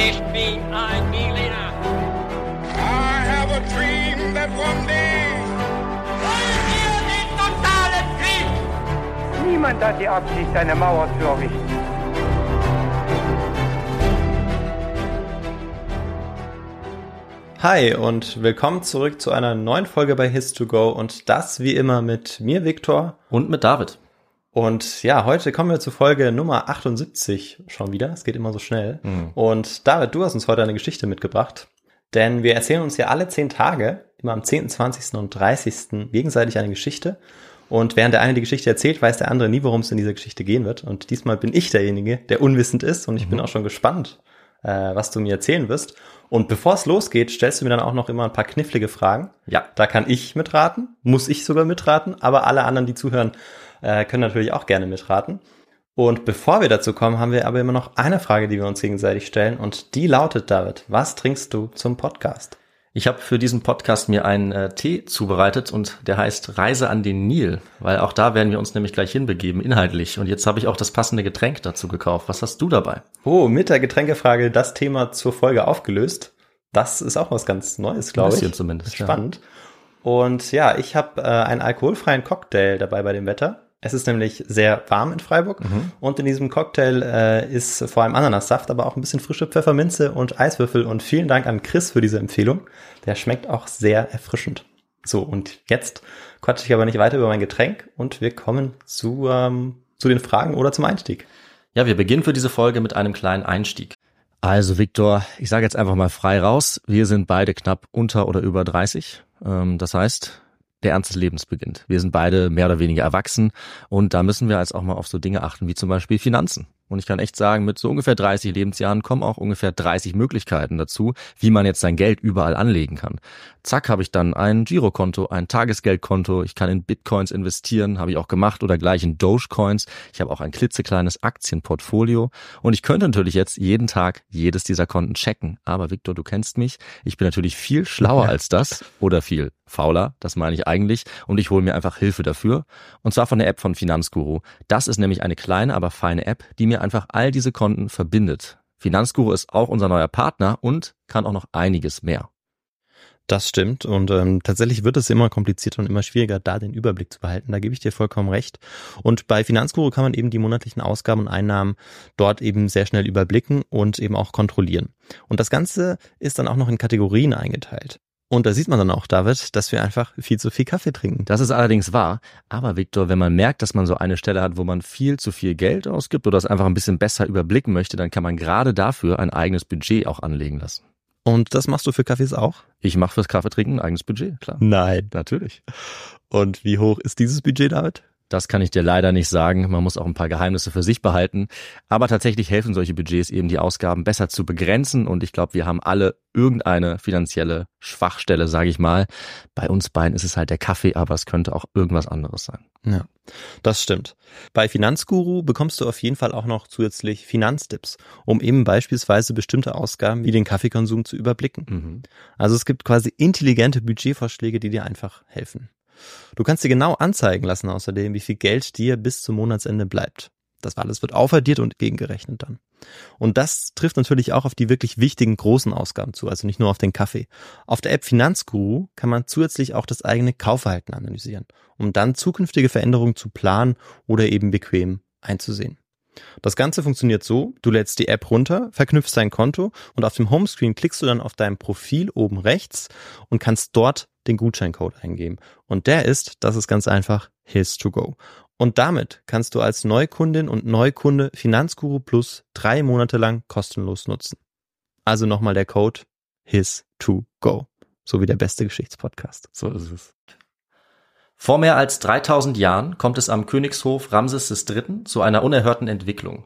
Ich bin ein Berliner. I have a dream that one day. Wollen wir den totalen Krieg? Niemand hat die Absicht, eine Mauer zu errichten. Hi und willkommen zurück zu einer neuen Folge bei His2Go und das wie immer mit mir, Viktor. Und mit David. Und ja, heute kommen wir zu Folge Nummer 78 schon wieder. Es geht immer so schnell. Mhm. Und David, du hast uns heute eine Geschichte mitgebracht. Denn wir erzählen uns ja alle zehn Tage, immer am 10., 20. und 30. gegenseitig eine Geschichte. Und während der eine die Geschichte erzählt, weiß der andere nie, worum es in dieser Geschichte gehen wird. Und diesmal bin ich derjenige, der unwissend ist. Und ich bin auch schon gespannt, äh, was du mir erzählen wirst. Und bevor es losgeht, stellst du mir dann auch noch immer ein paar knifflige Fragen. Ja. Da kann ich mitraten, muss ich sogar mitraten, aber alle anderen, die zuhören, äh, können natürlich auch gerne mitraten. Und bevor wir dazu kommen, haben wir aber immer noch eine Frage, die wir uns gegenseitig stellen. Und die lautet, David, was trinkst du zum Podcast? Ich habe für diesen Podcast mir einen äh, Tee zubereitet und der heißt Reise an den Nil, weil auch da werden wir uns nämlich gleich hinbegeben, inhaltlich. Und jetzt habe ich auch das passende Getränk dazu gekauft. Was hast du dabei? Oh, mit der Getränkefrage das Thema zur Folge aufgelöst. Das ist auch was ganz Neues, glaube ich. bisschen zumindest, ja. Spannend. Und ja, ich habe äh, einen alkoholfreien Cocktail dabei bei dem Wetter. Es ist nämlich sehr warm in Freiburg Mhm. und in diesem Cocktail äh, ist vor allem Ananassaft, aber auch ein bisschen frische Pfefferminze und Eiswürfel. Und vielen Dank an Chris für diese Empfehlung. Der schmeckt auch sehr erfrischend. So, und jetzt quatsche ich aber nicht weiter über mein Getränk und wir kommen zu, ähm, zu den Fragen oder zum Einstieg. Ja, wir beginnen für diese Folge mit einem kleinen Einstieg. Also Viktor, ich sage jetzt einfach mal frei raus, wir sind beide knapp unter oder über 30. Ähm, das heißt, der Ernst des Lebens beginnt. Wir sind beide mehr oder weniger erwachsen und da müssen wir jetzt auch mal auf so Dinge achten wie zum Beispiel Finanzen. Und ich kann echt sagen, mit so ungefähr 30 Lebensjahren kommen auch ungefähr 30 Möglichkeiten dazu, wie man jetzt sein Geld überall anlegen kann. Zack, habe ich dann ein Girokonto, ein Tagesgeldkonto, ich kann in Bitcoins investieren, habe ich auch gemacht oder gleich in Dogecoins. Ich habe auch ein klitzekleines Aktienportfolio und ich könnte natürlich jetzt jeden Tag jedes dieser Konten checken. Aber Victor, du kennst mich, ich bin natürlich viel schlauer Ja. als das oder viel fauler, das meine ich eigentlich und ich hole mir einfach Hilfe dafür und zwar von der App von Finanzguru. Das ist nämlich eine kleine, aber feine App, die mir einfach all diese Konten verbindet. Finanzguru ist auch unser neuer Partner und kann auch noch einiges mehr. Das stimmt und ähm, tatsächlich wird es immer komplizierter und immer schwieriger, da den Überblick zu behalten. Da gebe ich dir vollkommen recht. Und bei Finanzguru kann man eben die monatlichen Ausgaben und Einnahmen dort eben sehr schnell überblicken und eben auch kontrollieren. Und das Ganze ist dann auch noch in Kategorien eingeteilt. Und da sieht man dann auch, David, dass wir einfach viel zu viel Kaffee trinken. Das ist allerdings wahr. Aber Victor, wenn man merkt, dass man so eine Stelle hat, wo man viel zu viel Geld ausgibt oder es einfach ein bisschen besser überblicken möchte, dann kann man gerade dafür ein eigenes Budget auch anlegen lassen. Und das machst du für Kaffees auch? Ich mache fürs Kaffeetrinken ein eigenes Budget, klar. Nein. Natürlich. Und wie hoch ist dieses Budget, David? Das kann ich dir leider nicht sagen. Man muss auch ein paar Geheimnisse für sich behalten. Aber tatsächlich helfen solche Budgets eben, die Ausgaben besser zu begrenzen. Und ich glaube, wir haben alle irgendeine finanzielle Schwachstelle, sage ich mal. Bei uns beiden ist es halt der Kaffee, aber es könnte auch irgendwas anderes sein. Ja, das stimmt. Bei Finanzguru bekommst du auf jeden Fall auch noch zusätzlich Finanztipps, um eben beispielsweise bestimmte Ausgaben wie den Kaffeekonsum zu überblicken. Mhm. Also es gibt quasi intelligente Budgetvorschläge, die dir einfach helfen. Du kannst dir genau anzeigen lassen außerdem, wie viel Geld dir bis zum Monatsende bleibt. Das alles wird aufaddiert und gegengerechnet dann. Und das trifft natürlich auch auf die wirklich wichtigen großen Ausgaben zu, also nicht nur auf den Kaffee. Auf der App Finanzguru kann man zusätzlich auch das eigene Kaufverhalten analysieren, um dann zukünftige Veränderungen zu planen oder eben bequem einzusehen. Das Ganze funktioniert so, du lädst die App runter, verknüpfst dein Konto und auf dem Homescreen klickst du dann auf dein Profil oben rechts und kannst dort den Gutscheincode eingeben. Und der ist, das ist ganz einfach, His to Go. Und damit kannst du als Neukundin und Neukunde Finanzguru Plus drei Monate lang kostenlos nutzen. Also nochmal der Code His to Go. So wie der beste Geschichtspodcast. So ist es. Vor mehr als 3000 Jahren kommt es am Königshof Ramses III. zu einer unerhörten Entwicklung.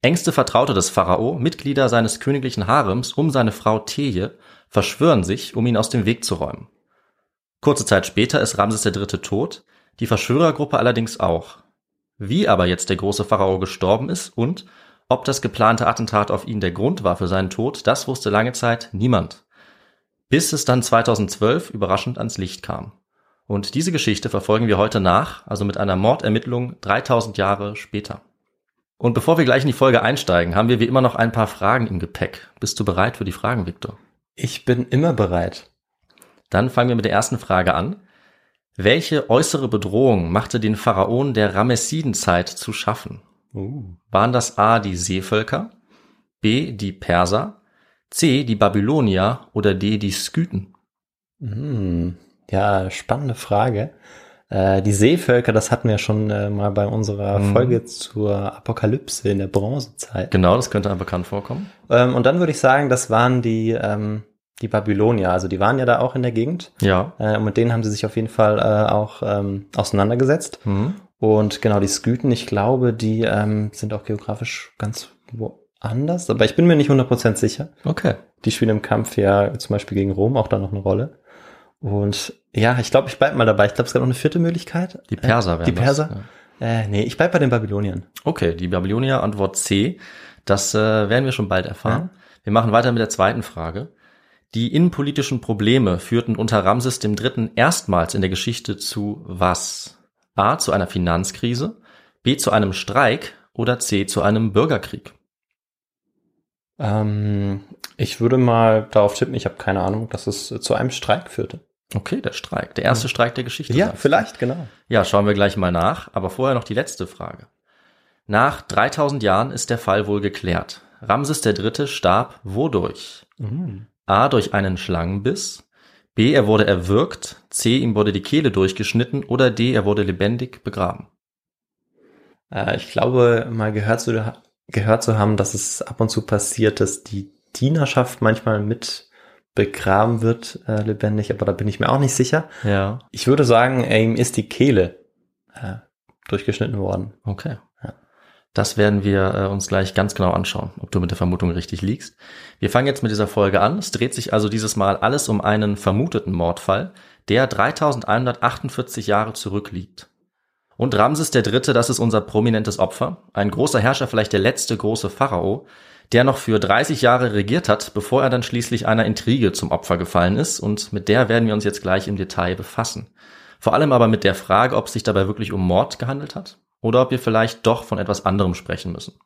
Engste Vertraute des Pharao, Mitglieder seines königlichen Harems um seine Frau Teje, verschwören sich, um ihn aus dem Weg zu räumen. Kurze Zeit später ist Ramses III. tot, die Verschwörergruppe allerdings auch. Wie aber jetzt der große Pharao gestorben ist und ob das geplante Attentat auf ihn der Grund war für seinen Tod, das wusste lange Zeit niemand. Bis es dann 2012 überraschend ans Licht kam. Und diese Geschichte verfolgen wir heute nach, also mit einer Mordermittlung 3000 Jahre später. Und bevor wir gleich in die Folge einsteigen, haben wir wie immer noch ein paar Fragen im Gepäck. Bist du bereit für die Fragen, Victor? Ich bin immer bereit. Dann fangen wir mit der ersten Frage an. Welche äußere Bedrohung machte den Pharaonen der Ramessidenzeit zu schaffen? Uh. Waren das A die Seevölker, B die Perser, C die Babylonier oder D die Skythen? Hm. Ja, spannende Frage. Äh, die Seevölker, das hatten wir schon äh, mal bei unserer Mhm. Folge zur Apokalypse in der Bronzezeit. Genau, das könnte einem bekannt vorkommen. Ähm, und dann würde ich sagen, das waren die, ähm, die Babylonier. Also die waren ja da auch in der Gegend. Ja. Äh, und mit denen haben sie sich auf jeden Fall äh, auch ähm, auseinandergesetzt. Hm. Und genau, die Skythen, ich glaube, die ähm, sind auch geografisch ganz woanders. Aber ich bin mir nicht 100% sicher. Okay. Die spielen im Kampf ja zum Beispiel gegen Rom auch da noch eine Rolle. Und ja, ich glaube, ich bleib mal dabei. Ich glaube, es gab noch eine vierte Möglichkeit. Die Perser Äh, Die Perser? Das, ja. Äh, nee, ich bleib bei den Babyloniern. Okay, die Babylonier, Antwort C. Das äh, werden wir schon bald erfahren. Wir machen weiter mit der zweiten Frage. Die innenpolitischen Probleme führten unter Ramses III. erstmals in der Geschichte zu was? A. Zu einer Finanzkrise, B. Zu einem Streik oder C. Zu einem Bürgerkrieg? Ähm, ich würde mal darauf tippen, ich habe keine Ahnung, dass es zu einem Streik führte. Okay, der Streik. Der erste Streik der Geschichte. Ja, vielleicht, genau. Ja, schauen wir gleich mal nach, aber vorher noch die letzte Frage. Nach 3000 Jahren ist der Fall wohl geklärt. Ramses III. starb wodurch? Mhm. A. Durch einen Schlangenbiss. B. Er wurde erwürgt. C. Ihm wurde die Kehle durchgeschnitten. Oder D. Er wurde lebendig begraben. Äh, ich glaube, mal gehört zu, gehört zu haben, dass es ab und zu passiert, dass die Dienerschaft manchmal mit begraben wird, äh, lebendig, aber da bin ich mir auch nicht sicher. Ja. Ich würde sagen, ihm ist die Kehle äh, durchgeschnitten worden. Okay. Ja. Das werden wir äh, uns gleich ganz genau anschauen, ob du mit der Vermutung richtig liegst. Wir fangen jetzt mit dieser Folge an. Es dreht sich also dieses Mal alles um einen vermuteten Mordfall, der 3148 Jahre zurückliegt. Und Ramses III., das ist unser prominentes Opfer, ein großer Herrscher, vielleicht der letzte große Pharao, der noch für 30 Jahre regiert hat, bevor er dann schließlich einer Intrige zum Opfer gefallen ist, und mit der werden wir uns jetzt gleich im Detail befassen. Vor allem aber mit der Frage, ob es sich dabei wirklich um Mord gehandelt hat oder ob wir vielleicht doch von etwas anderem sprechen müssen.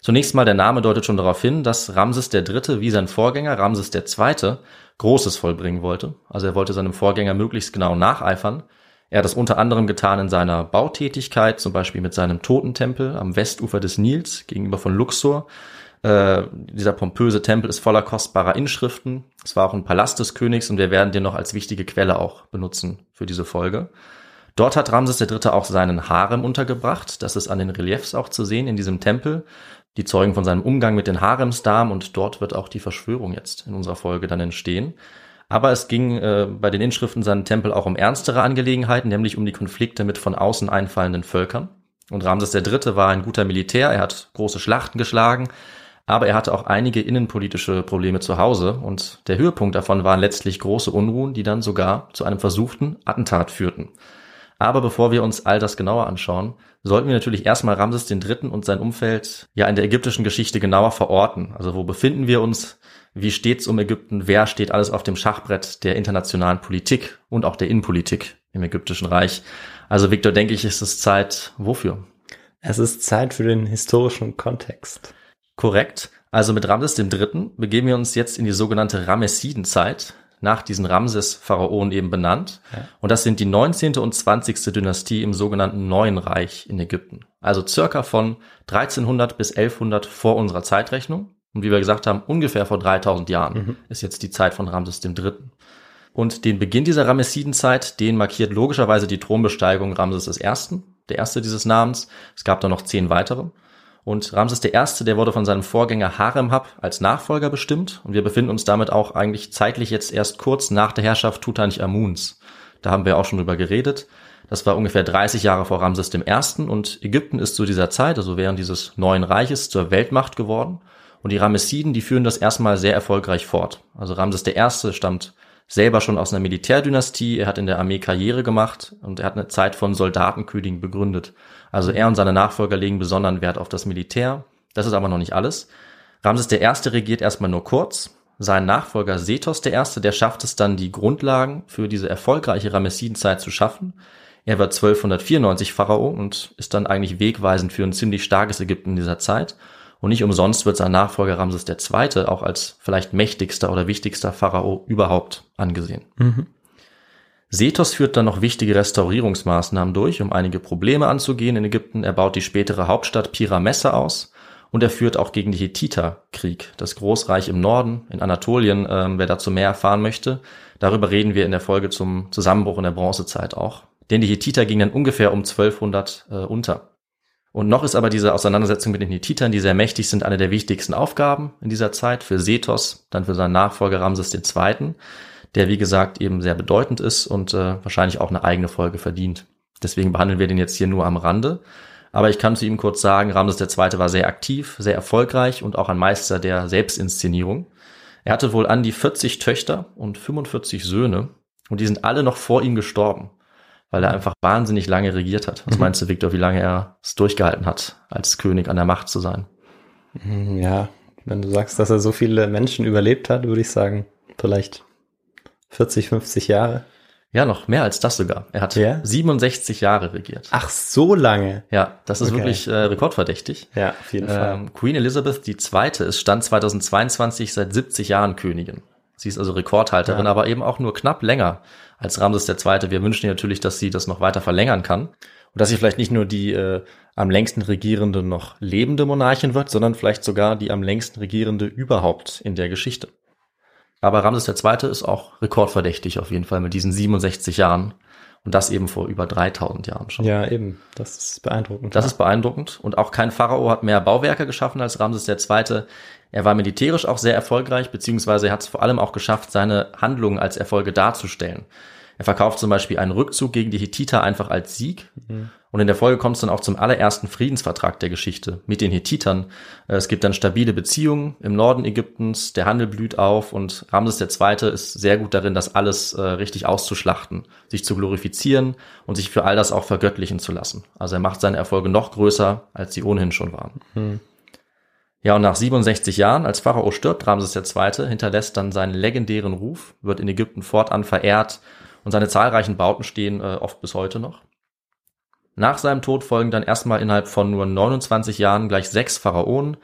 Zunächst mal der Name deutet schon darauf hin, dass Ramses III. wie sein Vorgänger Ramses II. Großes vollbringen wollte. Also er wollte seinem Vorgänger möglichst genau nacheifern. Er hat das unter anderem getan in seiner Bautätigkeit, zum Beispiel mit seinem Totentempel am Westufer des Nils gegenüber von Luxor. Äh, dieser pompöse Tempel ist voller kostbarer Inschriften. Es war auch ein Palast des Königs und wir werden den noch als wichtige Quelle auch benutzen für diese Folge. Dort hat Ramses III. auch seinen Harem untergebracht. Das ist an den Reliefs auch zu sehen in diesem Tempel. Die zeugen von seinem Umgang mit den Haremsdamen und dort wird auch die Verschwörung jetzt in unserer Folge dann entstehen. Aber es ging äh, bei den Inschriften seinem Tempel auch um ernstere Angelegenheiten, nämlich um die Konflikte mit von außen einfallenden Völkern. Und Ramses III. war ein guter Militär, er hat große Schlachten geschlagen, aber er hatte auch einige innenpolitische Probleme zu Hause und der Höhepunkt davon waren letztlich große Unruhen, die dann sogar zu einem versuchten Attentat führten. Aber bevor wir uns all das genauer anschauen, sollten wir natürlich erstmal Ramses III. und sein Umfeld ja in der ägyptischen Geschichte genauer verorten. Also wo befinden wir uns? Wie steht's um Ägypten? Wer steht alles auf dem Schachbrett der internationalen Politik und auch der Innenpolitik im ägyptischen Reich? Also Victor, denke ich, ist es Zeit wofür? Es ist Zeit für den historischen Kontext. Korrekt. Also mit Ramses III. begeben wir uns jetzt in die sogenannte Ramessidenzeit, nach diesen Ramses-Pharaonen eben benannt. Ja. Und das sind die 19. und 20. Dynastie im sogenannten Neuen Reich in Ägypten. Also circa von 1300 bis 1100 vor unserer Zeitrechnung. Und wie wir gesagt haben, ungefähr vor 3000 Jahren Mhm. ist jetzt die Zeit von Ramses III. Und den Beginn dieser Ramessidenzeit, den markiert logischerweise die Thronbesteigung Ramses I., der erste dieses Namens. Es gab da noch zehn weitere. Und Ramses I., der wurde von seinem Vorgänger Haremhab als Nachfolger bestimmt. Und wir befinden uns damit auch eigentlich zeitlich jetzt erst kurz nach der Herrschaft Tutanchamuns. Da haben wir auch schon drüber geredet. Das war ungefähr 30 Jahre vor Ramses I. Und Ägypten ist zu dieser Zeit, also während dieses neuen Reiches, zur Weltmacht geworden. Und die Ramessiden, die führen das erstmal sehr erfolgreich fort. Also Ramses I. stammt selber schon aus einer Militärdynastie. Er hat in der Armee Karriere gemacht und er hat eine Zeit von Soldatenkönigen begründet. Also er und seine Nachfolger legen besonderen Wert auf das Militär. Das ist aber noch nicht alles. Ramses I. regiert erstmal nur kurz. Sein Nachfolger Sethos I., der schafft es dann, die Grundlagen für diese erfolgreiche Ramessidenzeit zu schaffen. Er wird 1294 Pharao und ist dann eigentlich wegweisend für ein ziemlich starkes Ägypten in dieser Zeit. Und nicht umsonst wird sein Nachfolger Ramses II. auch als vielleicht mächtigster oder wichtigster Pharao überhaupt angesehen. Mhm. Sethos führt dann noch wichtige Restaurierungsmaßnahmen durch, um einige Probleme anzugehen in Ägypten. Er baut die spätere Hauptstadt Piramessa aus und er führt auch gegen die Hethiter Krieg, das Großreich im Norden, in Anatolien. Ähm, wer dazu mehr erfahren möchte, darüber reden wir in der Folge zum Zusammenbruch in der Bronzezeit auch. Denn die Hethiter gingen dann ungefähr um 1200 äh, unter. Und noch ist aber diese Auseinandersetzung mit den Hethitern, die sehr mächtig sind, eine der wichtigsten Aufgaben in dieser Zeit für Sethos, dann für seinen Nachfolger Ramses II., der wie gesagt eben sehr bedeutend ist und äh, wahrscheinlich auch eine eigene Folge verdient. Deswegen behandeln wir den jetzt hier nur am Rande. Aber ich kann zu ihm kurz sagen, Ramses II. war sehr aktiv, sehr erfolgreich und auch ein Meister der Selbstinszenierung. Er hatte wohl an die 40 Töchter und 45 Söhne und die sind alle noch vor ihm gestorben weil er einfach wahnsinnig lange regiert hat. Was mhm. meinst du, Viktor, wie lange er es durchgehalten hat, als König an der Macht zu sein? Mhm, ja, wenn du sagst, dass er so viele Menschen überlebt hat, würde ich sagen, vielleicht 40, 50 Jahre. Ja, noch mehr als das sogar. Er hat ja? 67 Jahre regiert. Ach, so lange. Ja, das ist okay. wirklich äh, rekordverdächtig. Ja, auf jeden Fall. Ähm, Queen Elizabeth II. ist Stand 2022 seit 70 Jahren Königin. Sie ist also Rekordhalterin, ja. aber eben auch nur knapp länger als Ramses II. Wir wünschen ihr natürlich, dass sie das noch weiter verlängern kann. Und dass sie vielleicht nicht nur die äh, am längsten regierende noch lebende Monarchin wird, sondern vielleicht sogar die am längsten regierende überhaupt in der Geschichte. Aber Ramses II. ist auch rekordverdächtig auf jeden Fall mit diesen 67 Jahren. Und das eben vor über 3000 Jahren schon. Ja, eben. Das ist beeindruckend. Das ja. ist beeindruckend. Und auch kein Pharao hat mehr Bauwerke geschaffen als Ramses II. Er war militärisch auch sehr erfolgreich, beziehungsweise er hat es vor allem auch geschafft, seine Handlungen als Erfolge darzustellen. Er verkauft zum Beispiel einen Rückzug gegen die Hethiter einfach als Sieg. Mhm. Und in der Folge kommt es dann auch zum allerersten Friedensvertrag der Geschichte mit den Hethitern. Äh, es gibt dann stabile Beziehungen im Norden Ägyptens, der Handel blüht auf und Ramses II. ist sehr gut darin, das alles äh, richtig auszuschlachten, sich zu glorifizieren und sich für all das auch vergöttlichen zu lassen. Also er macht seine Erfolge noch größer, als sie ohnehin schon waren. Mhm. Ja, und nach 67 Jahren, als Pharao stirbt, Ramses II. hinterlässt dann seinen legendären Ruf, wird in Ägypten fortan verehrt und seine zahlreichen Bauten stehen äh, oft bis heute noch. Nach seinem Tod folgen dann erstmal innerhalb von nur 29 Jahren gleich sechs Pharaonen,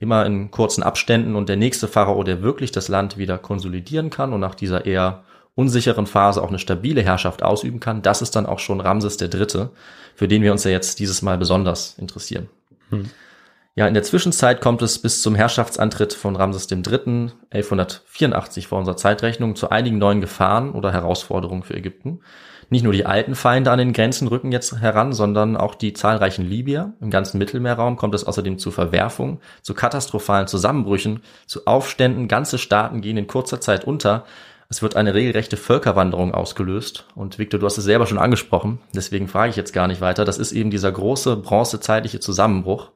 immer in kurzen Abständen und der nächste Pharao, der wirklich das Land wieder konsolidieren kann und nach dieser eher unsicheren Phase auch eine stabile Herrschaft ausüben kann, das ist dann auch schon Ramses III., für den wir uns ja jetzt dieses Mal besonders interessieren. Hm. Ja, in der Zwischenzeit kommt es bis zum Herrschaftsantritt von Ramses III. 1184 vor unserer Zeitrechnung zu einigen neuen Gefahren oder Herausforderungen für Ägypten. Nicht nur die alten Feinde an den Grenzen rücken jetzt heran, sondern auch die zahlreichen Libyer. Im ganzen Mittelmeerraum kommt es außerdem zu Verwerfungen, zu katastrophalen Zusammenbrüchen, zu Aufständen. Ganze Staaten gehen in kurzer Zeit unter. Es wird eine regelrechte Völkerwanderung ausgelöst. Und Victor, du hast es selber schon angesprochen, deswegen frage ich jetzt gar nicht weiter. Das ist eben dieser große bronzezeitliche Zusammenbruch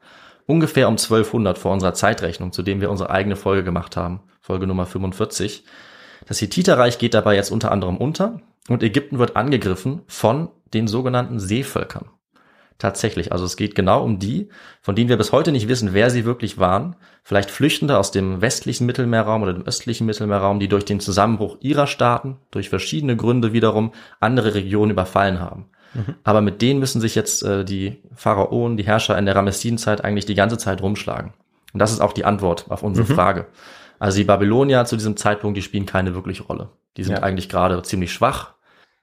ungefähr um 1200 vor unserer Zeitrechnung, zu dem wir unsere eigene Folge gemacht haben, Folge Nummer 45. Das Hethiterreich geht dabei jetzt unter anderem unter und Ägypten wird angegriffen von den sogenannten Seevölkern. Tatsächlich, also es geht genau um die, von denen wir bis heute nicht wissen, wer sie wirklich waren. Vielleicht Flüchtende aus dem westlichen Mittelmeerraum oder dem östlichen Mittelmeerraum, die durch den Zusammenbruch ihrer Staaten, durch verschiedene Gründe wiederum andere Regionen überfallen haben. Mhm. Aber mit denen müssen sich jetzt äh, die Pharaonen, die Herrscher in der Ramessidenzeit eigentlich die ganze Zeit rumschlagen. Und das ist auch die Antwort auf unsere mhm. Frage. Also die Babylonier zu diesem Zeitpunkt, die spielen keine wirkliche Rolle. Die sind ja. eigentlich gerade ziemlich schwach.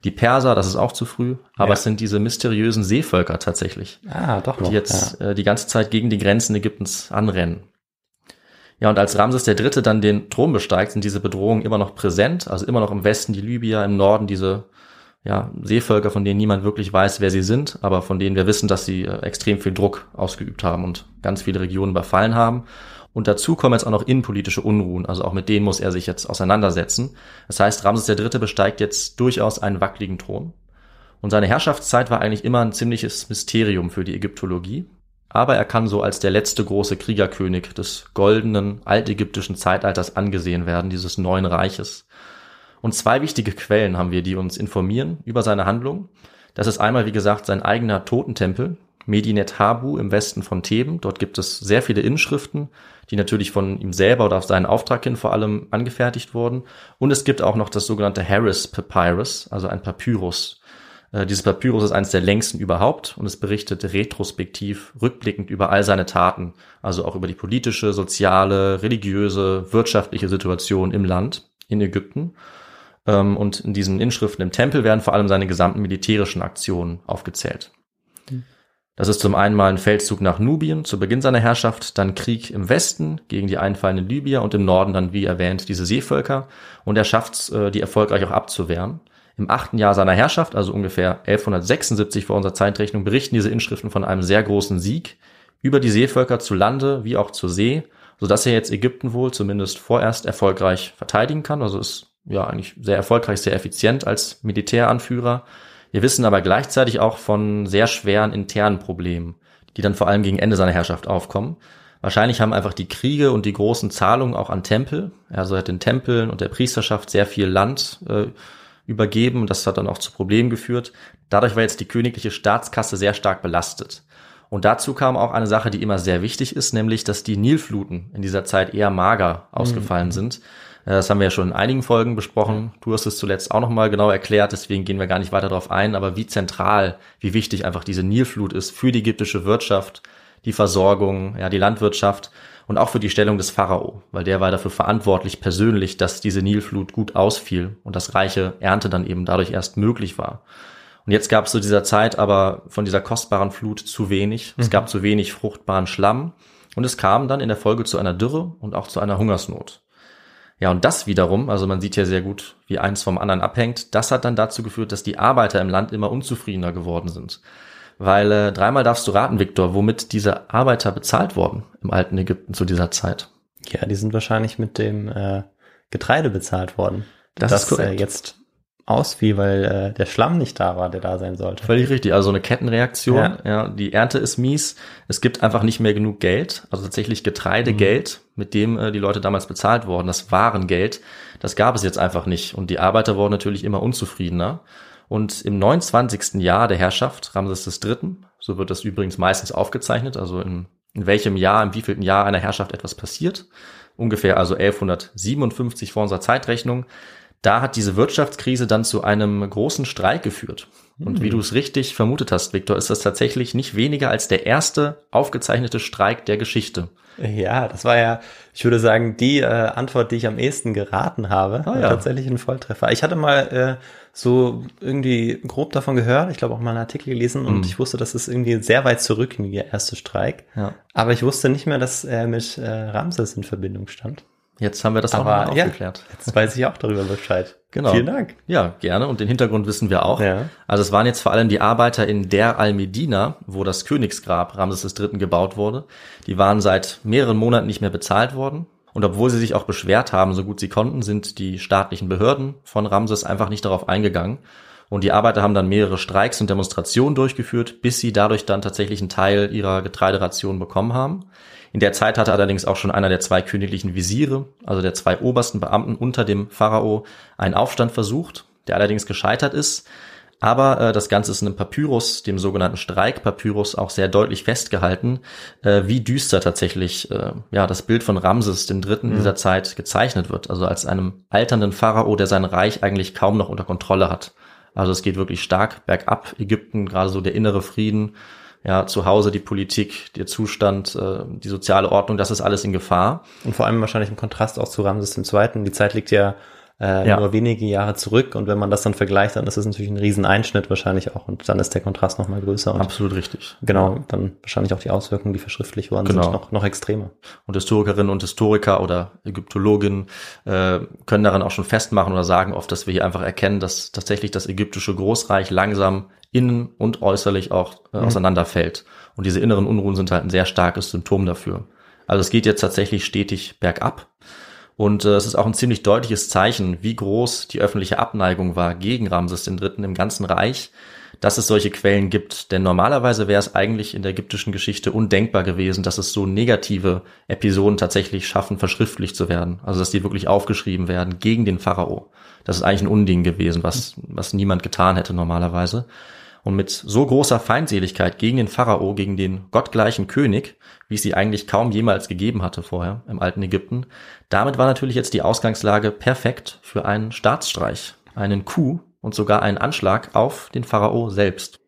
Die Perser, das ist auch zu früh, aber ja. es sind diese mysteriösen Seevölker tatsächlich, ah, doch noch. die jetzt ja. äh, die ganze Zeit gegen die Grenzen Ägyptens anrennen. Ja, und als Ramses der Dritte dann den Thron besteigt, sind diese Bedrohungen immer noch präsent, also immer noch im Westen die Libyer, im Norden diese ja, Seevölker, von denen niemand wirklich weiß, wer sie sind, aber von denen wir wissen, dass sie äh, extrem viel Druck ausgeübt haben und ganz viele Regionen überfallen haben. Und dazu kommen jetzt auch noch innenpolitische Unruhen, also auch mit denen muss er sich jetzt auseinandersetzen. Das heißt, Ramses III. besteigt jetzt durchaus einen wackeligen Thron. Und seine Herrschaftszeit war eigentlich immer ein ziemliches Mysterium für die Ägyptologie. Aber er kann so als der letzte große Kriegerkönig des goldenen altägyptischen Zeitalters angesehen werden, dieses neuen Reiches. Und zwei wichtige Quellen haben wir, die uns informieren über seine Handlung. Das ist einmal, wie gesagt, sein eigener Totentempel, Medinet Habu im Westen von Theben. Dort gibt es sehr viele Inschriften, die natürlich von ihm selber oder auf seinen Auftrag hin vor allem angefertigt wurden. Und es gibt auch noch das sogenannte Harris Papyrus, also ein Papyrus, Äh, dieses Papyrus ist eines der längsten überhaupt und es berichtet retrospektiv, rückblickend über all seine Taten, also auch über die politische, soziale, religiöse, wirtschaftliche Situation im Land, in Ägypten. Ähm, und in diesen Inschriften im Tempel werden vor allem seine gesamten militärischen Aktionen aufgezählt. Das ist zum einen mal ein Feldzug nach Nubien zu Beginn seiner Herrschaft, dann Krieg im Westen gegen die einfallenden Libyer und im Norden dann, wie erwähnt, diese Seevölker. Und er schafft es, äh, die erfolgreich auch abzuwehren. Im achten Jahr seiner Herrschaft, also ungefähr 1176 vor unserer Zeitrechnung, berichten diese Inschriften von einem sehr großen Sieg über die Seevölker zu Lande wie auch zur See, sodass er jetzt Ägypten wohl zumindest vorerst erfolgreich verteidigen kann. Also ist ja eigentlich sehr erfolgreich, sehr effizient als Militäranführer. Wir wissen aber gleichzeitig auch von sehr schweren internen Problemen, die dann vor allem gegen Ende seiner Herrschaft aufkommen. Wahrscheinlich haben einfach die Kriege und die großen Zahlungen auch an Tempel, also er hat den Tempeln und der Priesterschaft sehr viel Land äh, übergeben. Das hat dann auch zu Problemen geführt. Dadurch war jetzt die königliche Staatskasse sehr stark belastet. Und dazu kam auch eine Sache, die immer sehr wichtig ist, nämlich, dass die Nilfluten in dieser Zeit eher mager ausgefallen mhm. sind. Äh, das haben wir ja schon in einigen Folgen besprochen. Du hast es zuletzt auch nochmal genau erklärt, deswegen gehen wir gar nicht weiter darauf ein. Aber wie zentral, wie wichtig einfach diese Nilflut ist für die ägyptische Wirtschaft, die Versorgung, ja, die Landwirtschaft und auch für die Stellung des Pharao, weil der war dafür verantwortlich persönlich, dass diese Nilflut gut ausfiel und das reiche Ernte dann eben dadurch erst möglich war. Und jetzt gab es zu dieser Zeit aber von dieser kostbaren Flut zu wenig. Mhm. Es gab zu wenig fruchtbaren Schlamm und es kam dann in der Folge zu einer Dürre und auch zu einer Hungersnot. Ja, und das wiederum, also man sieht ja sehr gut, wie eins vom anderen abhängt, das hat dann dazu geführt, dass die Arbeiter im Land immer unzufriedener geworden sind. Weil äh, dreimal darfst du raten, Viktor, womit diese Arbeiter bezahlt wurden im alten Ägypten zu dieser Zeit. Ja, die sind wahrscheinlich mit dem äh, Getreide bezahlt worden. Das, das ist korrekt. Äh, jetzt ausfiel, weil äh, der Schlamm nicht da war, der da sein sollte. Völlig richtig, also eine Kettenreaktion. Ja. ja, die Ernte ist mies. Es gibt einfach nicht mehr genug Geld, also tatsächlich Getreidegeld, mhm. mit dem äh, die Leute damals bezahlt wurden. Das Warengeld, das gab es jetzt einfach nicht. Und die Arbeiter wurden natürlich immer unzufriedener. Und im 29. Jahr der Herrschaft Ramses III., so wird das übrigens meistens aufgezeichnet, also in, in welchem Jahr, im wievielten Jahr einer Herrschaft etwas passiert, ungefähr also 1157 vor unserer Zeitrechnung, da hat diese Wirtschaftskrise dann zu einem großen Streik geführt. Und wie hm. du es richtig vermutet hast, Viktor, ist das tatsächlich nicht weniger als der erste aufgezeichnete Streik der Geschichte. Ja, das war ja, ich würde sagen, die äh, Antwort, die ich am ehesten geraten habe. Ah, ja. Tatsächlich ein Volltreffer. Ich hatte mal äh, so irgendwie grob davon gehört, ich glaube auch mal einen Artikel gelesen und mm. ich wusste, dass es irgendwie sehr weit zurück in der erste Streik. Ja. Aber ich wusste nicht mehr, dass er mit äh, Ramses in Verbindung stand. Jetzt haben wir das Aber, auch ja, aufgeklärt. Jetzt weiß ich auch darüber Bescheid. Genau. Vielen Dank. Ja, gerne. Und den Hintergrund wissen wir auch. Ja. Also es waren jetzt vor allem die Arbeiter in Der al-Medina, wo das Königsgrab Ramses III. gebaut wurde. Die waren seit mehreren Monaten nicht mehr bezahlt worden. Und obwohl sie sich auch beschwert haben, so gut sie konnten, sind die staatlichen Behörden von Ramses einfach nicht darauf eingegangen. Und die Arbeiter haben dann mehrere Streiks und Demonstrationen durchgeführt, bis sie dadurch dann tatsächlich einen Teil ihrer Getreideration bekommen haben. In der Zeit hatte allerdings auch schon einer der zwei königlichen Visiere, also der zwei obersten Beamten unter dem Pharao, einen Aufstand versucht, der allerdings gescheitert ist. Aber äh, das Ganze ist in einem Papyrus, dem sogenannten Streikpapyrus, auch sehr deutlich festgehalten, äh, wie düster tatsächlich äh, ja das Bild von Ramses dem Dritten mhm. dieser Zeit gezeichnet wird. Also als einem alternden Pharao, der sein Reich eigentlich kaum noch unter Kontrolle hat. Also es geht wirklich stark bergab. Ägypten, gerade so der innere Frieden, ja, zu Hause die Politik, der Zustand, äh, die soziale Ordnung, das ist alles in Gefahr. Und vor allem wahrscheinlich im Kontrast auch zu Ramses II. Die Zeit liegt ja äh, ja. nur wenige Jahre zurück und wenn man das dann vergleicht, dann ist es natürlich ein Rieseneinschnitt wahrscheinlich auch und dann ist der Kontrast noch mal größer. Und Absolut richtig. Genau, dann wahrscheinlich auch die Auswirkungen, die verschriftlich worden genau. sind, noch, noch extremer. Und Historikerinnen und Historiker oder Ägyptologinnen äh, können daran auch schon festmachen oder sagen oft, dass wir hier einfach erkennen, dass tatsächlich das ägyptische Großreich langsam innen und äußerlich auch äh, mhm. auseinanderfällt. Und diese inneren Unruhen sind halt ein sehr starkes Symptom dafür. Also es geht jetzt tatsächlich stetig bergab. Und äh, es ist auch ein ziemlich deutliches Zeichen, wie groß die öffentliche Abneigung war gegen Ramses III. im ganzen Reich, dass es solche Quellen gibt. Denn normalerweise wäre es eigentlich in der ägyptischen Geschichte undenkbar gewesen, dass es so negative Episoden tatsächlich schaffen, verschriftlich zu werden. Also dass die wirklich aufgeschrieben werden gegen den Pharao. Das ist eigentlich ein Unding gewesen, was, was niemand getan hätte normalerweise. Und mit so großer Feindseligkeit gegen den Pharao, gegen den gottgleichen König, wie es sie eigentlich kaum jemals gegeben hatte vorher im alten Ägypten, damit war natürlich jetzt die Ausgangslage perfekt für einen Staatsstreich, einen Coup und sogar einen Anschlag auf den Pharao selbst.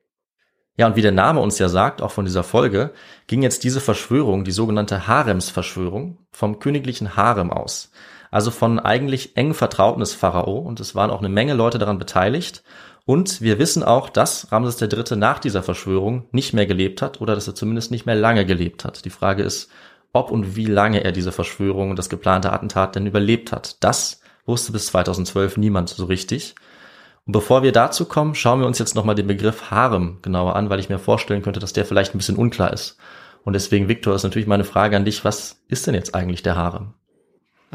Ja, und wie der Name uns ja sagt, auch von dieser Folge, ging jetzt diese Verschwörung, die sogenannte Haremsverschwörung, vom königlichen Harem aus. Also von eigentlich eng Vertrauten des Pharao und es waren auch eine Menge Leute daran beteiligt. Und wir wissen auch, dass Ramses III. nach dieser Verschwörung nicht mehr gelebt hat oder dass er zumindest nicht mehr lange gelebt hat. Die Frage ist, ob und wie lange er diese Verschwörung und das geplante Attentat denn überlebt hat. Das wusste bis 2012 niemand so richtig. Und bevor wir dazu kommen, schauen wir uns jetzt nochmal den Begriff Harem genauer an, weil ich mir vorstellen könnte, dass der vielleicht ein bisschen unklar ist. Und deswegen, Viktor, ist natürlich meine Frage an dich, was ist denn jetzt eigentlich der Harem?